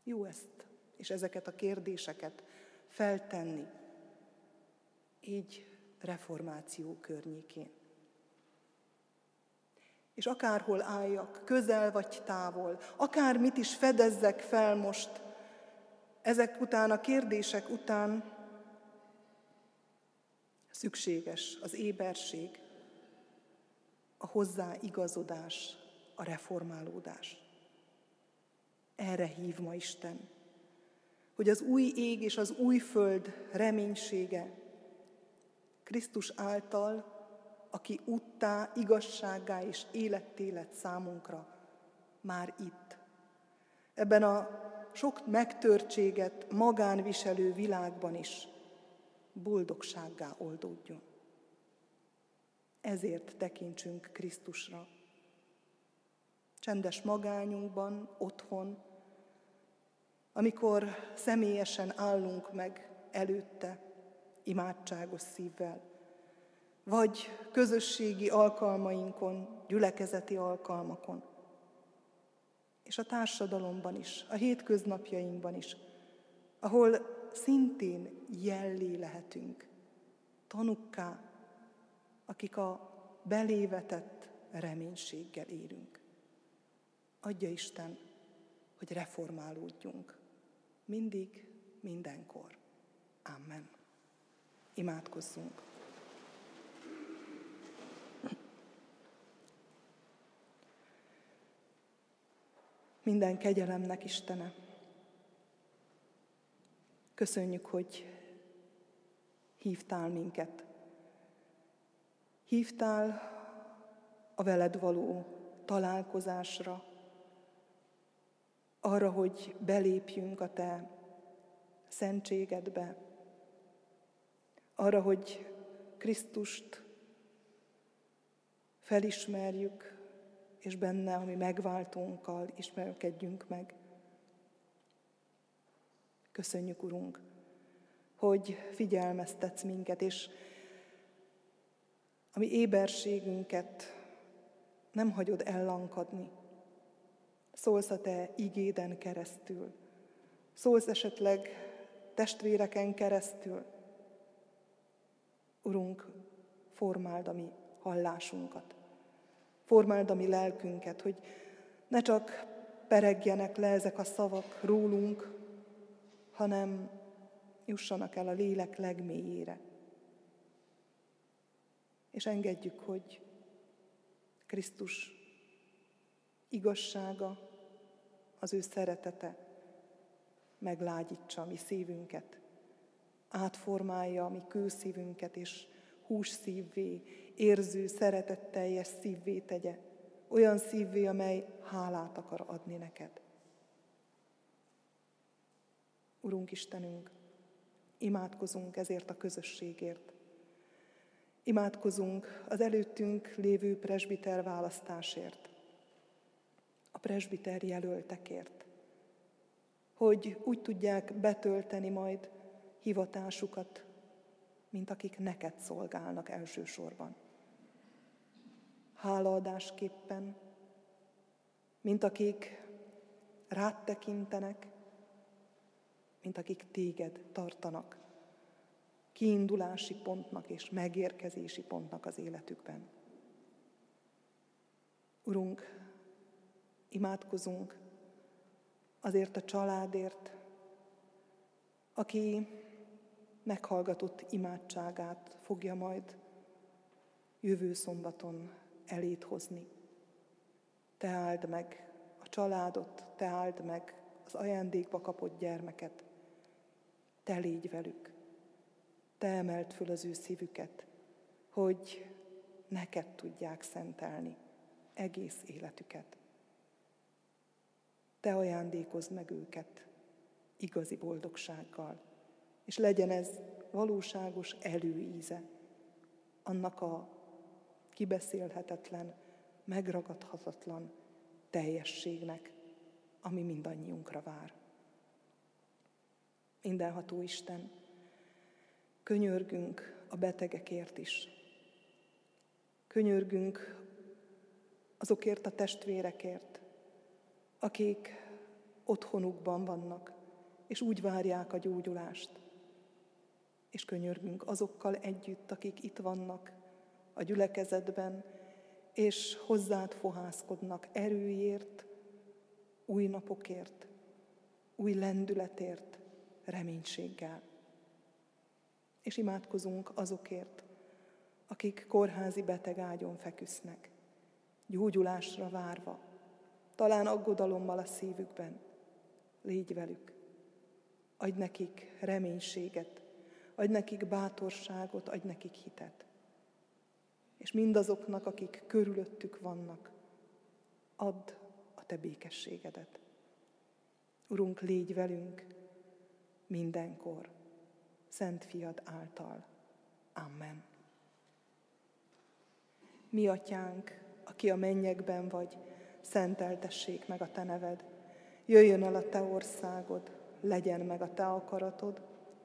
Jó ezt, és ezeket a kérdéseket feltenni, így reformáció környékén és akárhol álljak, közel vagy távol, akár mit is fedezzek fel most, ezek után, a kérdések után szükséges az éberség, a hozzáigazodás, a reformálódás. Erre hív ma Isten, hogy az új ég és az új föld reménysége Krisztus által aki úttá, igazságá és életté lett számunkra, már itt. Ebben a sok megtörtséget magánviselő világban is boldogsággá oldódjon. Ezért tekintsünk Krisztusra. Csendes magányunkban, otthon, amikor személyesen állunk meg előtte, imádságos szívvel, vagy közösségi alkalmainkon, gyülekezeti alkalmakon. És a társadalomban is, a hétköznapjainkban is, ahol szintén jellé lehetünk, tanukká, akik a belévetett reménységgel érünk. Adja Isten, hogy reformálódjunk. Mindig, mindenkor. Amen. Imádkozzunk. Minden kegyelemnek Istene. Köszönjük, hogy hívtál minket. Hívtál a veled való találkozásra, arra, hogy belépjünk a Te szentségedbe, arra, hogy Krisztust felismerjük, és benne, ami megváltónkkal ismerkedjünk meg. Köszönjük, Urunk, hogy figyelmeztetsz minket, és ami éberségünket nem hagyod ellankadni. Szólsz a Te igéden keresztül. Szólsz esetleg testvéreken keresztül. Urunk, formáld a mi hallásunkat. Formáld a mi lelkünket, hogy ne csak peregjenek le ezek a szavak rólunk, hanem jussanak el a lélek legmélyére. És engedjük, hogy Krisztus igazsága, az ő szeretete meglágyítsa mi szívünket, átformálja a mi kőszívünket, és hús szívvé, érző, szeretetteljes szívvé tegye, olyan szívvé, amely hálát akar adni neked. Urunk Istenünk, imádkozunk ezért a közösségért. Imádkozunk az előttünk lévő presbiter választásért, a presbiter jelöltekért, hogy úgy tudják betölteni majd hivatásukat, mint akik neked szolgálnak elsősorban. Hálaadásképpen, mint akik rád tekintenek, mint akik téged tartanak kiindulási pontnak és megérkezési pontnak az életükben. Urunk, imádkozunk azért a családért, aki meghallgatott imádságát fogja majd jövő szombaton elét hozni. Te áld meg a családot, te áld meg az ajándékba kapott gyermeket, te légy velük. Te emelt föl az ő szívüket, hogy neked tudják szentelni egész életüket. Te ajándékozd meg őket igazi boldogsággal, és legyen ez valóságos előíze annak a kibeszélhetetlen, megragadhatatlan teljességnek, ami mindannyiunkra vár. Mindenható Isten, könyörgünk a betegekért is. Könyörgünk azokért a testvérekért, akik otthonukban vannak, és úgy várják a gyógyulást. És könyörgünk azokkal együtt, akik itt vannak a gyülekezetben, és hozzád fohászkodnak erőért, új napokért, új lendületért, reménységgel. És imádkozunk azokért, akik kórházi betegágyon feküsznek, gyógyulásra várva, talán aggodalommal a szívükben. Légy velük, adj nekik reménységet, adj nekik bátorságot, adj nekik hitet. És mindazoknak, akik körülöttük vannak, add a te békességedet. Urunk, légy velünk mindenkor. Szent Fiad által. Amen. Mi atyánk, aki a mennyekben vagy, szenteltessék meg a te neved. Jöjjön el a te országod, legyen meg a te akaratod,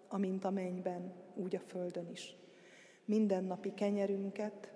amint a mennyben, úgy a földön is. Minden napi kenyerünket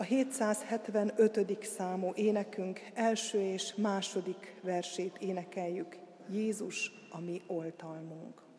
A 775. számú énekünk első és második versét énekeljük. Jézus, a mi oltalmunk.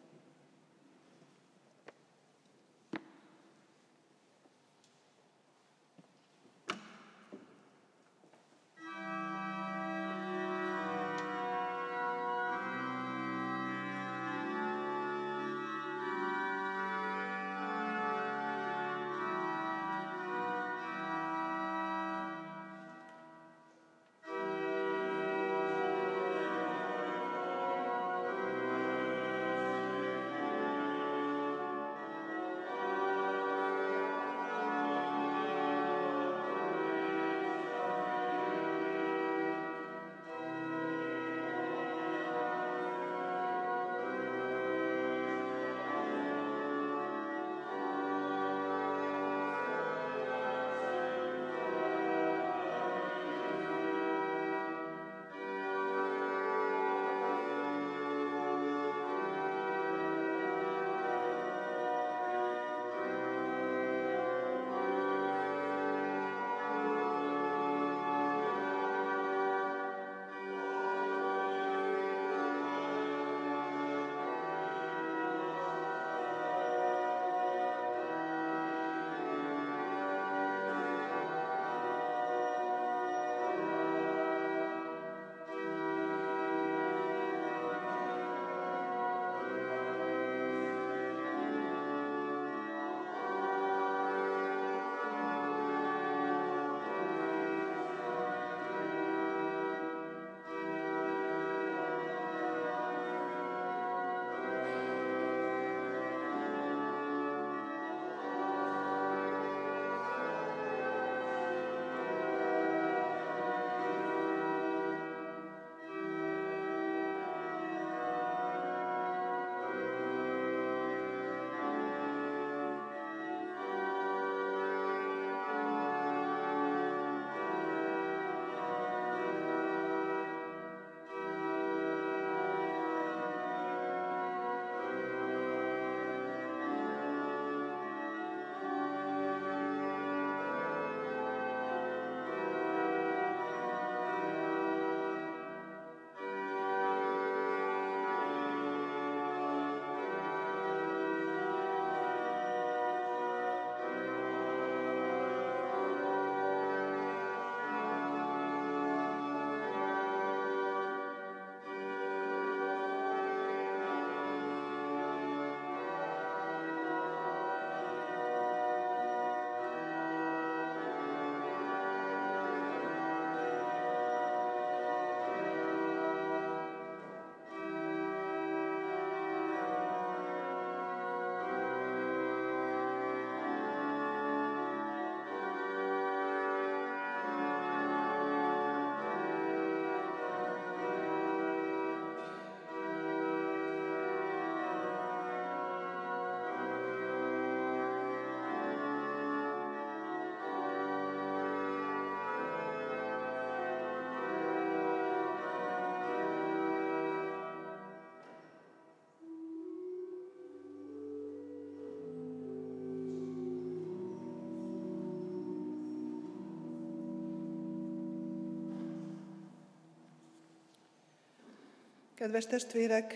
Kedves testvérek,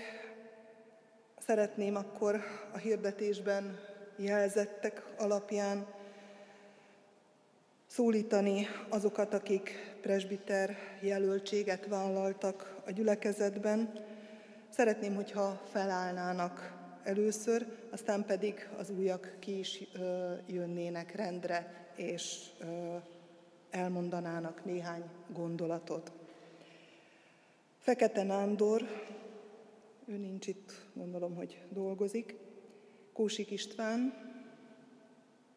szeretném akkor a hirdetésben jelzettek alapján szólítani azokat, akik presbiter jelöltséget vállaltak a gyülekezetben. Szeretném, hogyha felállnának először, aztán pedig az újak ki is jönnének rendre, és elmondanának néhány gondolatot. Fekete Nándor, ő nincs itt, gondolom, hogy dolgozik, Kósik István,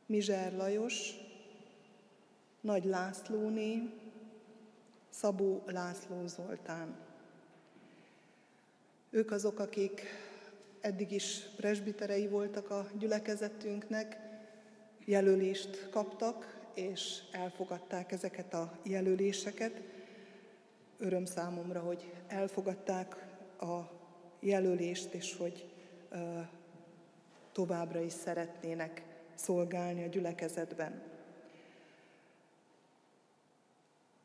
Mizser Lajos, Nagy Lászlóné, Szabó László Zoltán. Ők azok, akik eddig is presbiterei voltak a gyülekezetünknek, jelölést kaptak, és elfogadták ezeket a jelöléseket. Öröm számomra, hogy elfogadták a jelölést, és hogy továbbra is szeretnének szolgálni a gyülekezetben.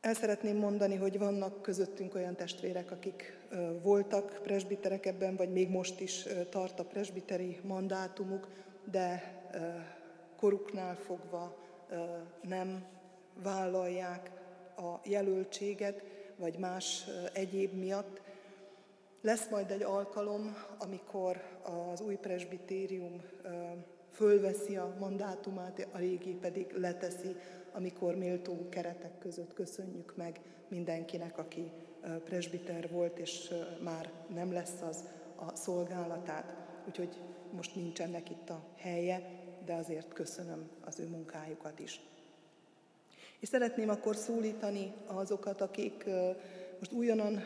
El szeretném mondani, hogy vannak közöttünk olyan testvérek, akik voltak presbiterek ebben, vagy még most is tart a presbiteri mandátumuk, de koruknál fogva nem vállalják a jelöltséget, vagy más egyéb miatt. Lesz majd egy alkalom, amikor az új presbitérium fölveszi a mandátumát, a régi pedig leteszi, amikor méltó keretek között köszönjük meg mindenkinek, aki presbiter volt, és már nem lesz az a szolgálatát. Úgyhogy most nincsenek itt a helye, de azért köszönöm az ő munkájukat is. És szeretném akkor szólítani azokat, akik most újonnan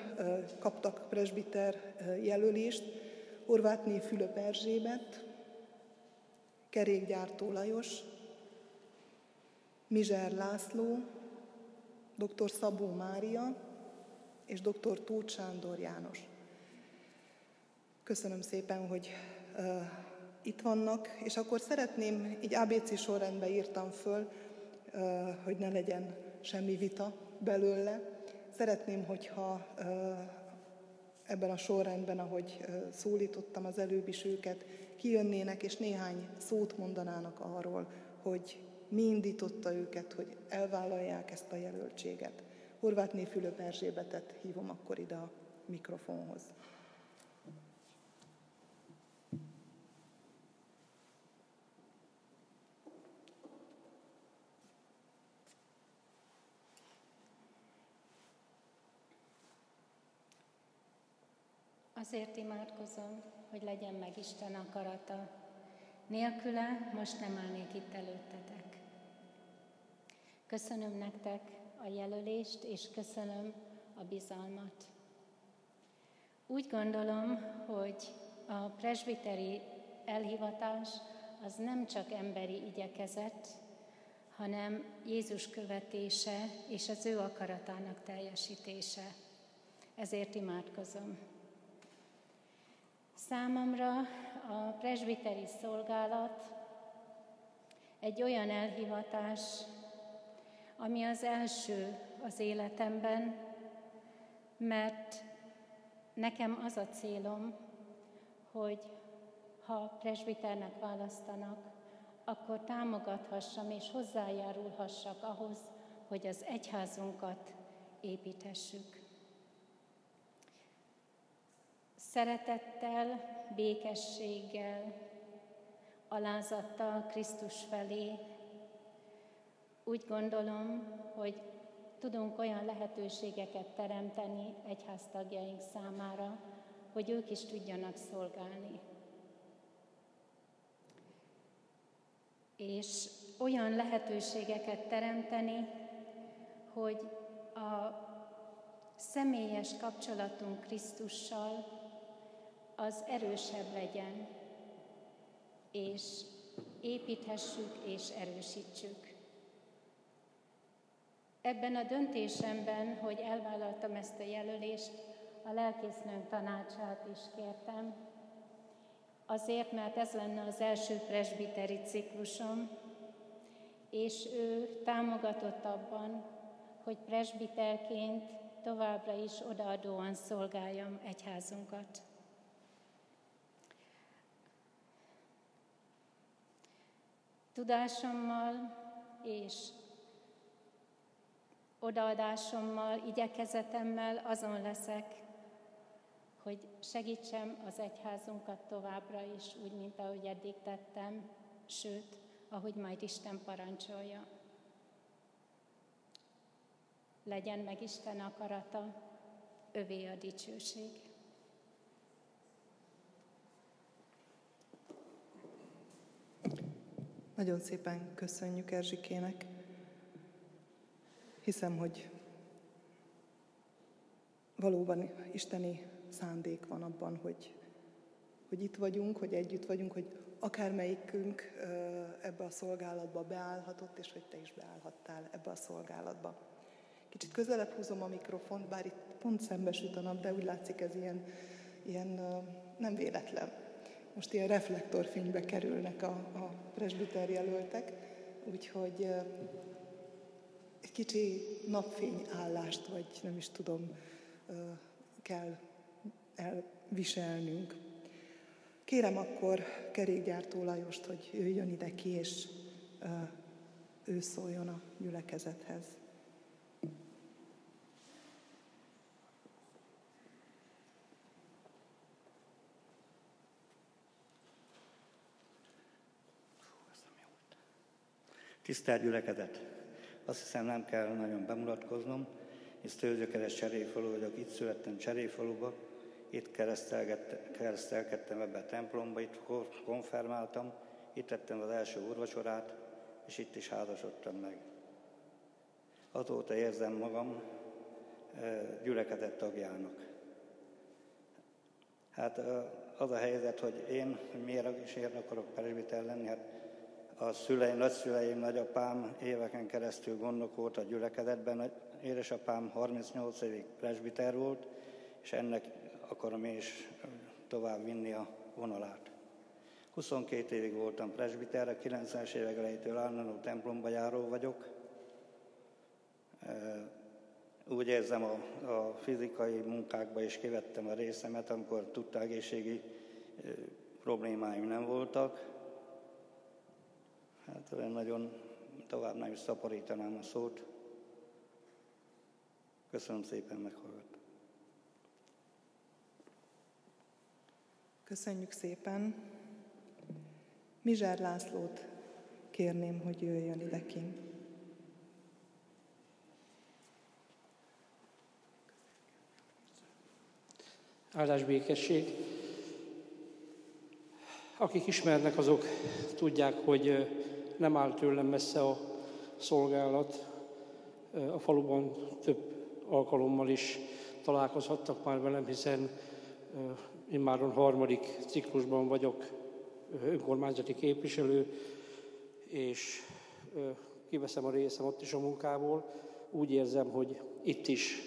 kaptak presbiter jelölést, Horvátné Fülöp Erzsébet, Kerékgyártó Lajos, Mizser László, dr. Szabó Mária és dr. Tóth Sándor János. Köszönöm szépen, hogy uh, itt vannak, és akkor szeretném, így ABC sorrendben írtam föl, hogy ne legyen semmi vita belőle. Szeretném, hogyha ebben a sorrendben, ahogy szólítottam az előbb is őket, kijönnének és néhány szót mondanának arról, hogy mi indította őket, hogy elvállalják ezt a jelöltséget. Horvátné Fülöp Erzsébetet hívom akkor ide a mikrofonhoz. Azért imádkozom, hogy legyen meg Isten akarata. Nélküle most nem állnék itt előttetek. Köszönöm nektek a jelölést, és köszönöm a bizalmat. Úgy gondolom, hogy a presbiteri elhivatás az nem csak emberi igyekezet, hanem Jézus követése és az ő akaratának teljesítése. Ezért imádkozom. Számomra a presbiteri szolgálat egy olyan elhivatás, ami az első az életemben, mert nekem az a célom, hogy ha presbiternek választanak, akkor támogathassam és hozzájárulhassak ahhoz, hogy az egyházunkat építessük. Szeretettel, békességgel, alázattal Krisztus felé. Úgy gondolom, hogy tudunk olyan lehetőségeket teremteni egyháztagjaink számára, hogy ők is tudjanak szolgálni. És olyan lehetőségeket teremteni, hogy a személyes kapcsolatunk Krisztussal az erősebb legyen, és építhessük és erősítsük. Ebben a döntésemben, hogy elvállaltam ezt a jelölést, a lelkésznőnk tanácsát is kértem, azért, mert ez lenne az első presbiteri ciklusom, és ő támogatott abban, hogy presbiterként továbbra is odaadóan szolgáljam egyházunkat. Tudásommal és odaadásommal, igyekezetemmel azon leszek, hogy segítsem az egyházunkat továbbra is, úgy, mint ahogy eddig tettem, sőt, ahogy majd Isten parancsolja. Legyen meg Isten akarata, övé a dicsőség. Nagyon szépen köszönjük Erzsikének. Hiszem, hogy valóban isteni szándék van abban, hogy, hogy itt vagyunk, hogy együtt vagyunk, hogy akármelyikünk ebbe a szolgálatba beállhatott, és hogy te is beállhattál ebbe a szolgálatba. Kicsit közelebb húzom a mikrofont, bár itt pont szembesült a nap, de úgy látszik ez ilyen, ilyen nem véletlen. Most ilyen reflektorfénybe kerülnek a, a presbiter jelöltek, úgyhogy egy kicsi napfényállást, vagy nem is tudom, kell elviselnünk. Kérem akkor kerékgyártó Lajost, hogy jöjjön ide ki, és ő szóljon a gyülekezethez. Tisztelt gyülekezet! Azt hiszem nem kell nagyon bemutatkoznom, hisz Tőzsökeres Cseréfalu vagyok, itt születtem Cseréfaluba, itt keresztelkedtem ebbe a templomba, itt konfirmáltam, itt tettem az első úrvacsorát, és itt is házasodtam meg. Azóta érzem magam gyülekezet tagjának. Hát az a helyzet, hogy én miért is miért akarok presbiter lenni, hát a szüleim, nagyszüleim, nagyapám éveken keresztül gondok volt a gyülekezetben, édesapám 38 évig presbiter volt, és ennek akarom én is tovább vinni a vonalát. 22 évig voltam presbiter, a 90-es évek elejétől állandó templomba járó vagyok. Úgy érzem, a, a fizikai munkákba is kivettem a részemet, amikor tudta egészségi problémáim nem voltak. Hát olyan nagyon tovább nem is szaporítanám a szót. Köszönöm szépen, meghallgat. Köszönjük szépen. Mizsár Lászlót kérném, hogy jöjjön ide ki. Áldás békesség. Akik ismernek, azok tudják, hogy nem áll tőlem messze a szolgálat. A faluban több alkalommal is találkozhattak már velem, hiszen én már a harmadik ciklusban vagyok önkormányzati képviselő, és kiveszem a részem ott is a munkából. Úgy érzem, hogy itt is,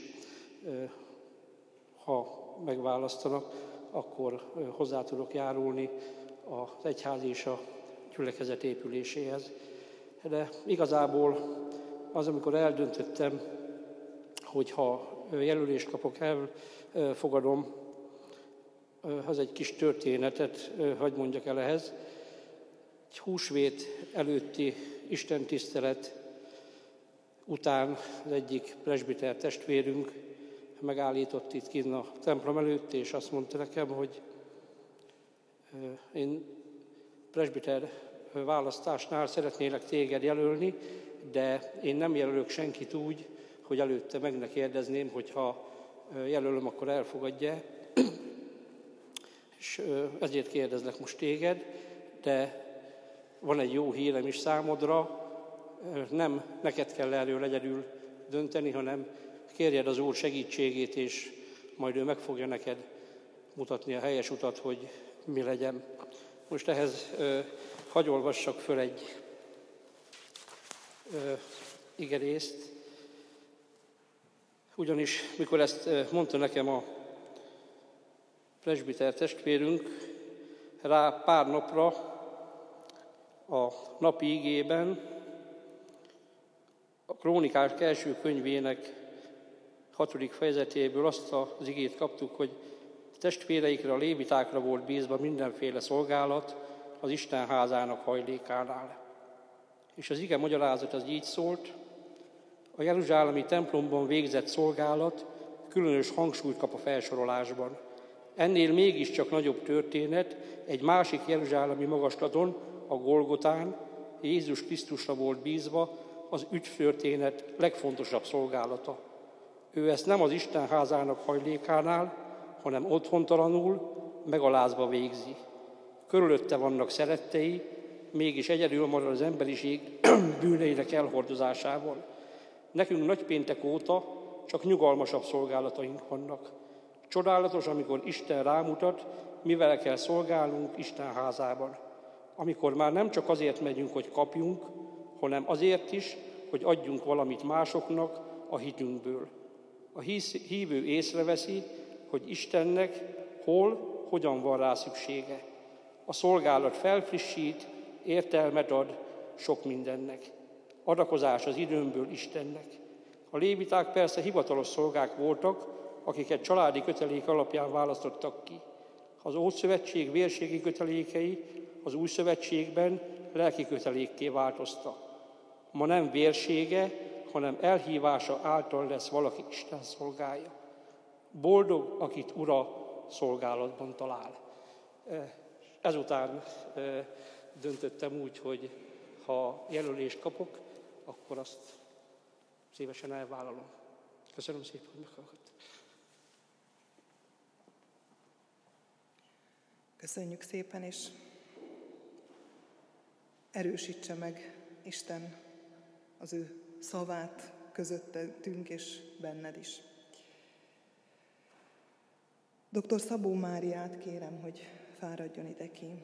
ha megválasztanak, akkor hozzá tudok járulni az egyház és a gyülekezet épüléséhez. De igazából az, amikor eldöntöttem, hogy ha jelölést kapok, elfogadom, az egy kis történetet, hagy mondjak el ehhez. Egy húsvét előtti Isten tisztelet után az egyik presbiter testvérünk megállított itt kint a templom előtt, és azt mondta nekem, hogy én presbiter választásnál szeretnélek téged jelölni, de én nem jelölök senkit úgy, hogy előtte meg ne kérdezném, hogy ha jelölöm, akkor elfogadja. És ezért kérdezlek most téged, de van egy jó hírem is számodra, nem neked kell erről egyedül dönteni, hanem kérjed az Úr segítségét, és majd ő meg fogja neked mutatni a helyes utat, hogy mi legyen. Most ehhez hagy olvassak föl egy igerészt, ugyanis mikor ezt mondta nekem a presbiter testvérünk, rá pár napra a napi igében a Krónikák első könyvének hatodik fejezetéből azt az igét kaptuk, hogy testvéreikre, a lévitákra volt bízva mindenféle szolgálat az Isten házának hajlékánál. És az ige magyarázat az így szólt, a Jeruzsálemi templomban végzett szolgálat különös hangsúlyt kap a felsorolásban. Ennél mégiscsak nagyobb történet egy másik Jeruzsálemi magaslaton, a Golgotán, Jézus Krisztusra volt bízva az ügyförténet legfontosabb szolgálata. Ő ezt nem az Isten házának hajlékánál, hanem otthontalanul, megalázva végzi. Körülötte vannak szerettei, mégis egyedül marad az emberiség bűneinek elhordozásával. Nekünk nagypéntek óta csak nyugalmasabb szolgálataink vannak. Csodálatos, amikor Isten rámutat, mivel kell szolgálnunk Isten házában. Amikor már nem csak azért megyünk, hogy kapjunk, hanem azért is, hogy adjunk valamit másoknak a hitünkből. A hívő észreveszi, hogy Istennek hol, hogyan van rá szüksége. A szolgálat felfrissít, értelmet ad sok mindennek. Adakozás az időmből Istennek. A léviták persze hivatalos szolgák voltak, akiket családi kötelék alapján választottak ki. Az Ószövetség vérségi kötelékei az Új Szövetségben lelki kötelékké változtak. Ma nem vérsége, hanem elhívása által lesz valaki Isten szolgája. Boldog, akit Ura szolgálatban talál. Ezután döntöttem úgy, hogy ha jelölést kapok, akkor azt szívesen elvállalom. Köszönöm szépen, hogy meghallgattam. Köszönjük szépen, és erősítse meg Isten az ő szavát közöttünk és benned is. Dr. Szabó Máriát kérem, hogy fáradjon ide ki.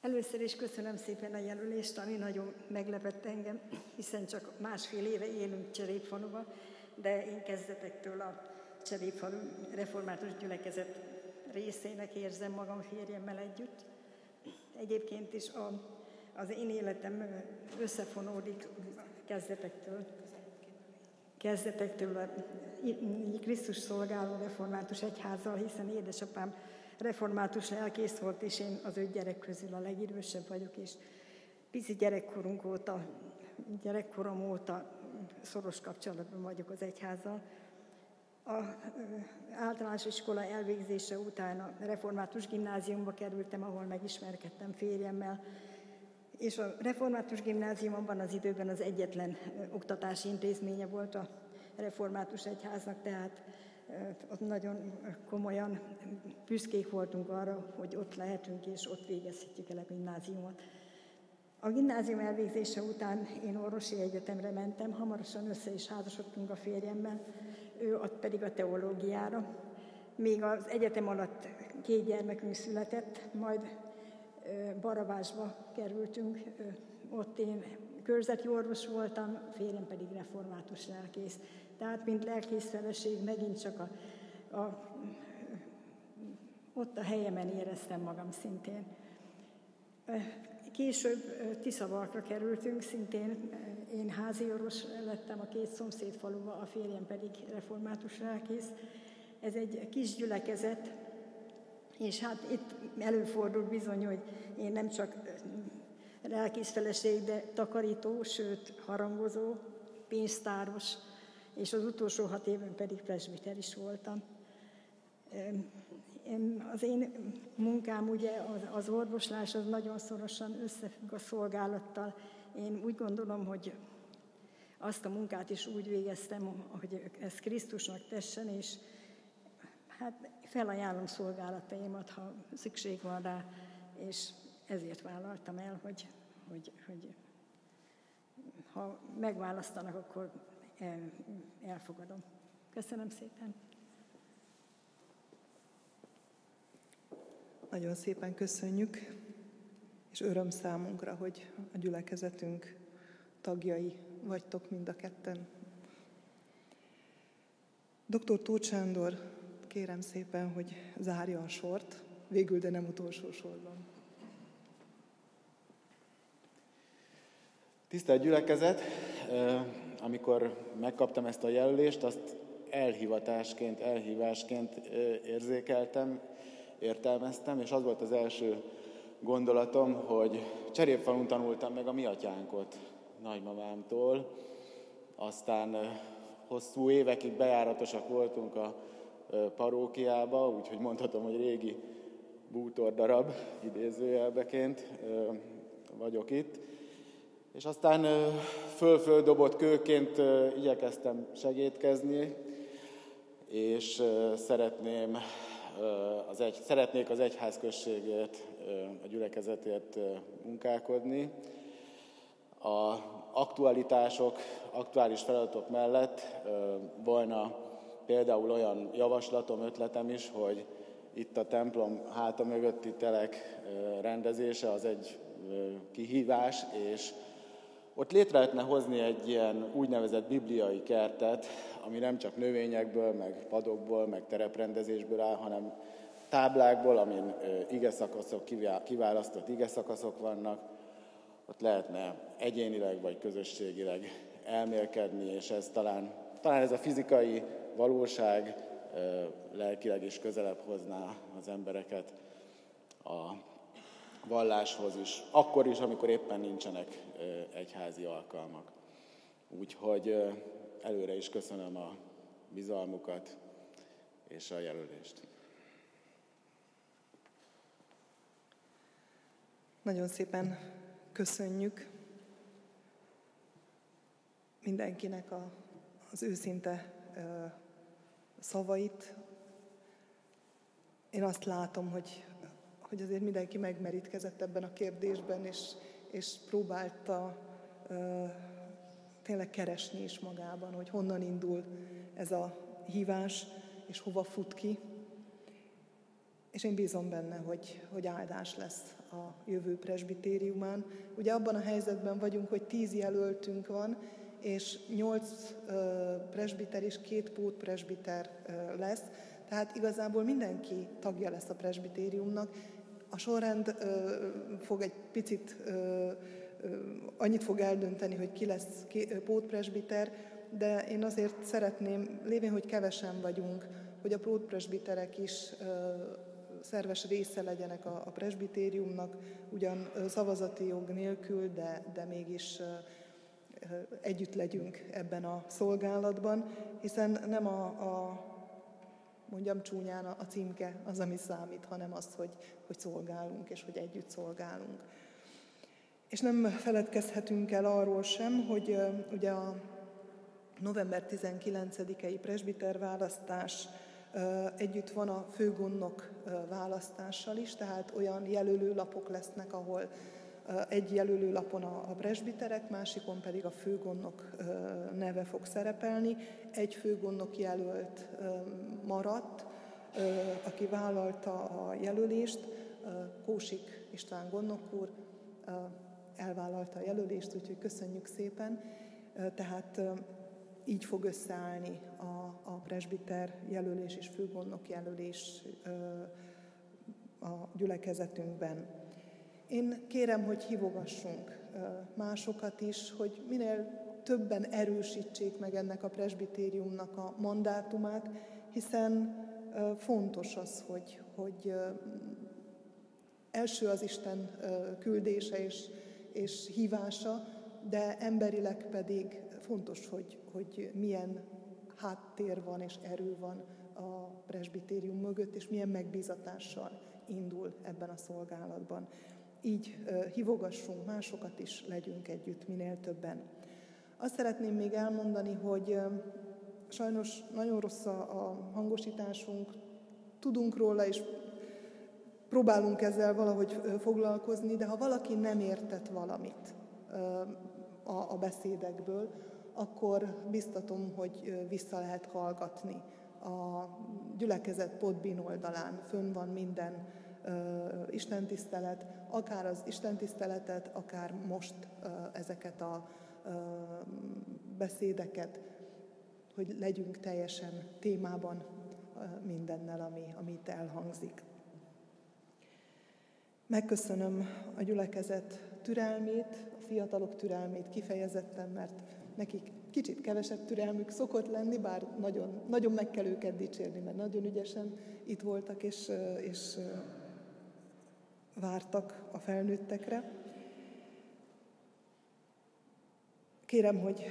Először is köszönöm szépen a jelölést, ami nagyon meglepett engem, hiszen csak másfél éve élünk Cserépfaluba, de én kezdetektől a Cserépfalu református gyülekezet részének érzem magam férjemmel együtt. Egyébként is a, az én életem összefonódik kezdetektől, kezdetektől a Krisztus szolgáló református egyházzal, hiszen édesapám református lelkész volt, és én az öt gyerek közül a legidősebb vagyok, és pici gyerekkorunk óta, gyerekkorom óta szoros kapcsolatban vagyok az egyházzal. A általános iskola elvégzése után a református gimnáziumba kerültem, ahol megismerkedtem férjemmel, és a református gimnázium abban az időben az egyetlen oktatási intézménye volt a református egyháznak, tehát ott nagyon komolyan büszkék voltunk arra, hogy ott lehetünk és ott végezhetjük el a gimnáziumot. A gimnázium elvégzése után én orvosi egyetemre mentem, hamarosan össze is házasodtunk a férjemmel, ő ott pedig a teológiára. Még az egyetem alatt két gyermekünk született, majd Barabásba kerültünk, ott én körzeti orvos voltam, férjem pedig református lelkész. Tehát, mint lelkész feleség, megint csak a, a, ott a helyemen éreztem magam szintén. Később Tiszavalkra kerültünk, szintén én házi orvos lettem a két szomszéd faluba, a férjem pedig református lelkész. Ez egy kis gyülekezet, és hát itt előfordul bizony, hogy én nem csak lelkész feleség, de takarító, sőt harangozó, pénztáros, és az utolsó hat évben pedig presbiter is voltam. Az én munkám, ugye az orvoslás, az nagyon szorosan összefügg a szolgálattal. Én úgy gondolom, hogy azt a munkát is úgy végeztem, hogy ez Krisztusnak tessen, és hát felajánlom szolgálataimat, ha szükség van rá, és ezért vállaltam el, hogy, hogy, hogy ha megválasztanak, akkor elfogadom. Köszönöm szépen. Nagyon szépen köszönjük, és öröm számunkra, hogy a gyülekezetünk tagjai vagytok mind a ketten. Dr. Tóth Sándor, kérem szépen, hogy zárja a sort. végül, de nem utolsó sorban. Tisztelt gyülekezet, amikor megkaptam ezt a jelölést, azt elhivatásként, elhívásként érzékeltem, értelmeztem, és az volt az első gondolatom, hogy cserépfalun tanultam meg a mi atyánkot nagymamámtól, aztán hosszú évekig bejáratosak voltunk a parókiába, úgyhogy mondhatom, hogy régi bútor darab idézőjelbeként vagyok itt. És aztán föl-föl dobott kőként igyekeztem segítkezni, és szeretném az egy, szeretnék az egyház községért, a gyülekezetért munkálkodni. A aktualitások, aktuális feladatok mellett volna például olyan javaslatom, ötletem is, hogy itt a templom háta mögötti telek rendezése az egy kihívás, és ott létre lehetne hozni egy ilyen úgynevezett bibliai kertet, ami nem csak növényekből, meg padokból, meg tereprendezésből áll, hanem táblákból, amin ige szakaszok, kiválasztott ige szakaszok vannak, ott lehetne egyénileg vagy közösségileg elmélkedni, és ez talán, talán ez a fizikai valóság lelkileg is közelebb hozná az embereket a valláshoz is, akkor is, amikor éppen nincsenek egyházi alkalmak. Úgyhogy előre is köszönöm a bizalmukat és a jelölést. Nagyon szépen köszönjük mindenkinek a, az őszinte szavait. Én azt látom, hogy, hogy azért mindenki megmerítkezett ebben a kérdésben, és, és próbálta uh, tényleg keresni is magában, hogy honnan indul ez a hívás, és hova fut ki. És én bízom benne, hogy, hogy áldás lesz a jövő presbitériumán. Ugye abban a helyzetben vagyunk, hogy tíz jelöltünk van, és nyolc presbiter és két presbiter lesz, tehát igazából mindenki tagja lesz a presbitériumnak. A sorrend fog egy picit annyit fog eldönteni, hogy ki lesz pótpresbiter, de én azért szeretném, lévén, hogy kevesen vagyunk, hogy a pótpresbiterek is szerves része legyenek a, a presbitériumnak, ugyan szavazati jog nélkül, de, de mégis együtt legyünk ebben a szolgálatban, hiszen nem a, a mondjam csúnyán, a címke az, ami számít, hanem az, hogy, hogy szolgálunk, és hogy együtt szolgálunk. És nem feledkezhetünk el arról sem, hogy ugye a november 19-i presbiter választás együtt van a főgondnok választással is, tehát olyan jelölőlapok lesznek, ahol egy jelölőlapon a presbiterek, másikon pedig a főgondnok neve fog szerepelni. Egy főgondnok jelölt maradt, aki vállalta a jelölést, Kósik István gondnok úr elvállalta a jelölést, úgyhogy köszönjük szépen. Tehát így fog összeállni a, a presbiter jelölés és főgondnok jelölés a gyülekezetünkben. Én kérem, hogy hívogassunk másokat is, hogy minél többen erősítsék meg ennek a presbitériumnak a mandátumát, hiszen fontos az, hogy, hogy első az Isten küldése és, és hívása, de emberileg pedig fontos, hogy, hogy milyen háttér van és erő van a presbitérium mögött, és milyen megbízatással indul ebben a szolgálatban. Így hívogassunk másokat is, legyünk együtt minél többen. Azt szeretném még elmondani, hogy sajnos nagyon rossz a hangosításunk, tudunk róla, és próbálunk ezzel valahogy foglalkozni, de ha valaki nem értett valamit a beszédekből, akkor biztatom, hogy vissza lehet hallgatni. A gyülekezet Podbin oldalán fönn van minden istentisztelet, akár az istentiszteletet, akár most ezeket a beszédeket, hogy legyünk teljesen témában mindennel, ami, ami itt elhangzik. Megköszönöm a gyülekezet türelmét, a fiatalok türelmét kifejezetten, mert nekik kicsit kevesebb türelmük szokott lenni, bár nagyon, nagyon meg kell őket dicsérni, mert nagyon ügyesen itt voltak és, és vártak a felnőttekre. Kérem, hogy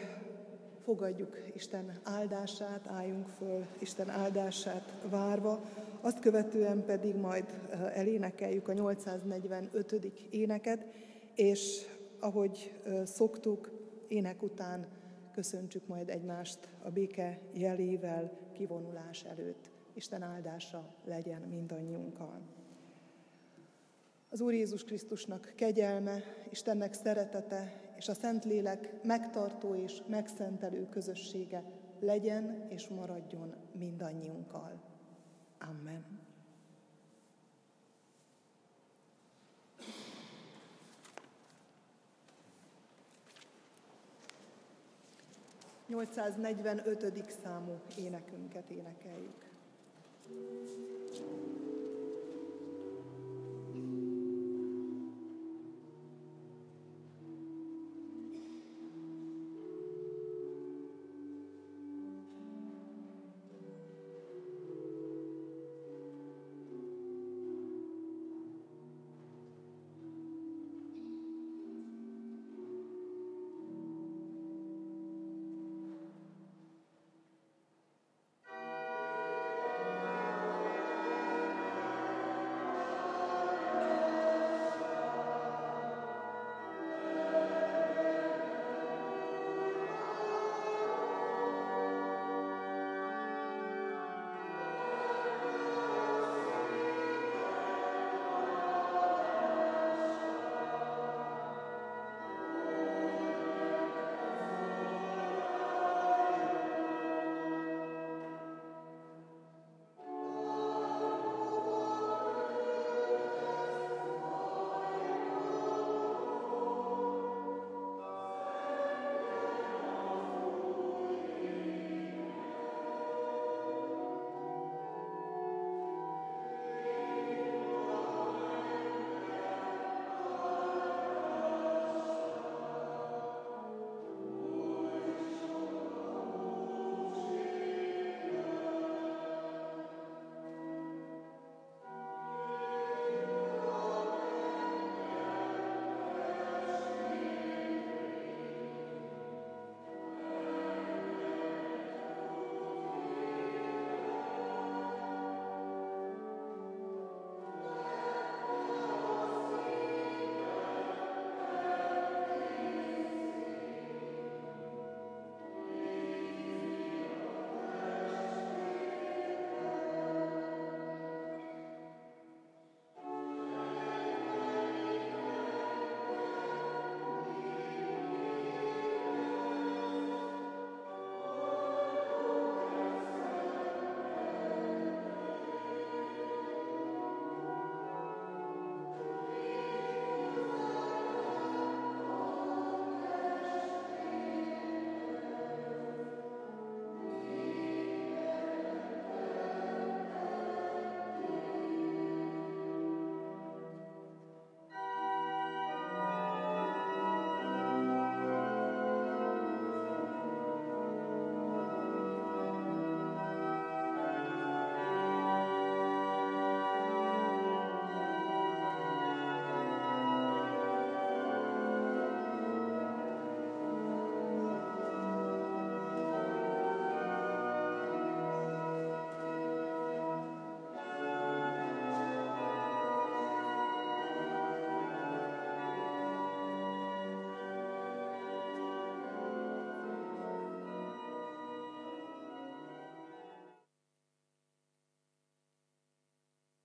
fogadjuk Isten áldását, álljunk föl Isten áldását várva, azt követően pedig majd elénekeljük a 845. éneket, és ahogy szoktuk, ének után köszöntsük majd egymást a béke jelével kivonulás előtt. Isten áldása legyen mindannyiunkkal. Az Úr Jézus Krisztusnak kegyelme, Istennek szeretete és a Szentlélek megtartó és megszentelő közössége legyen és maradjon mindannyiunkkal. Amen. 845. számú énekünket énekeljük. thank you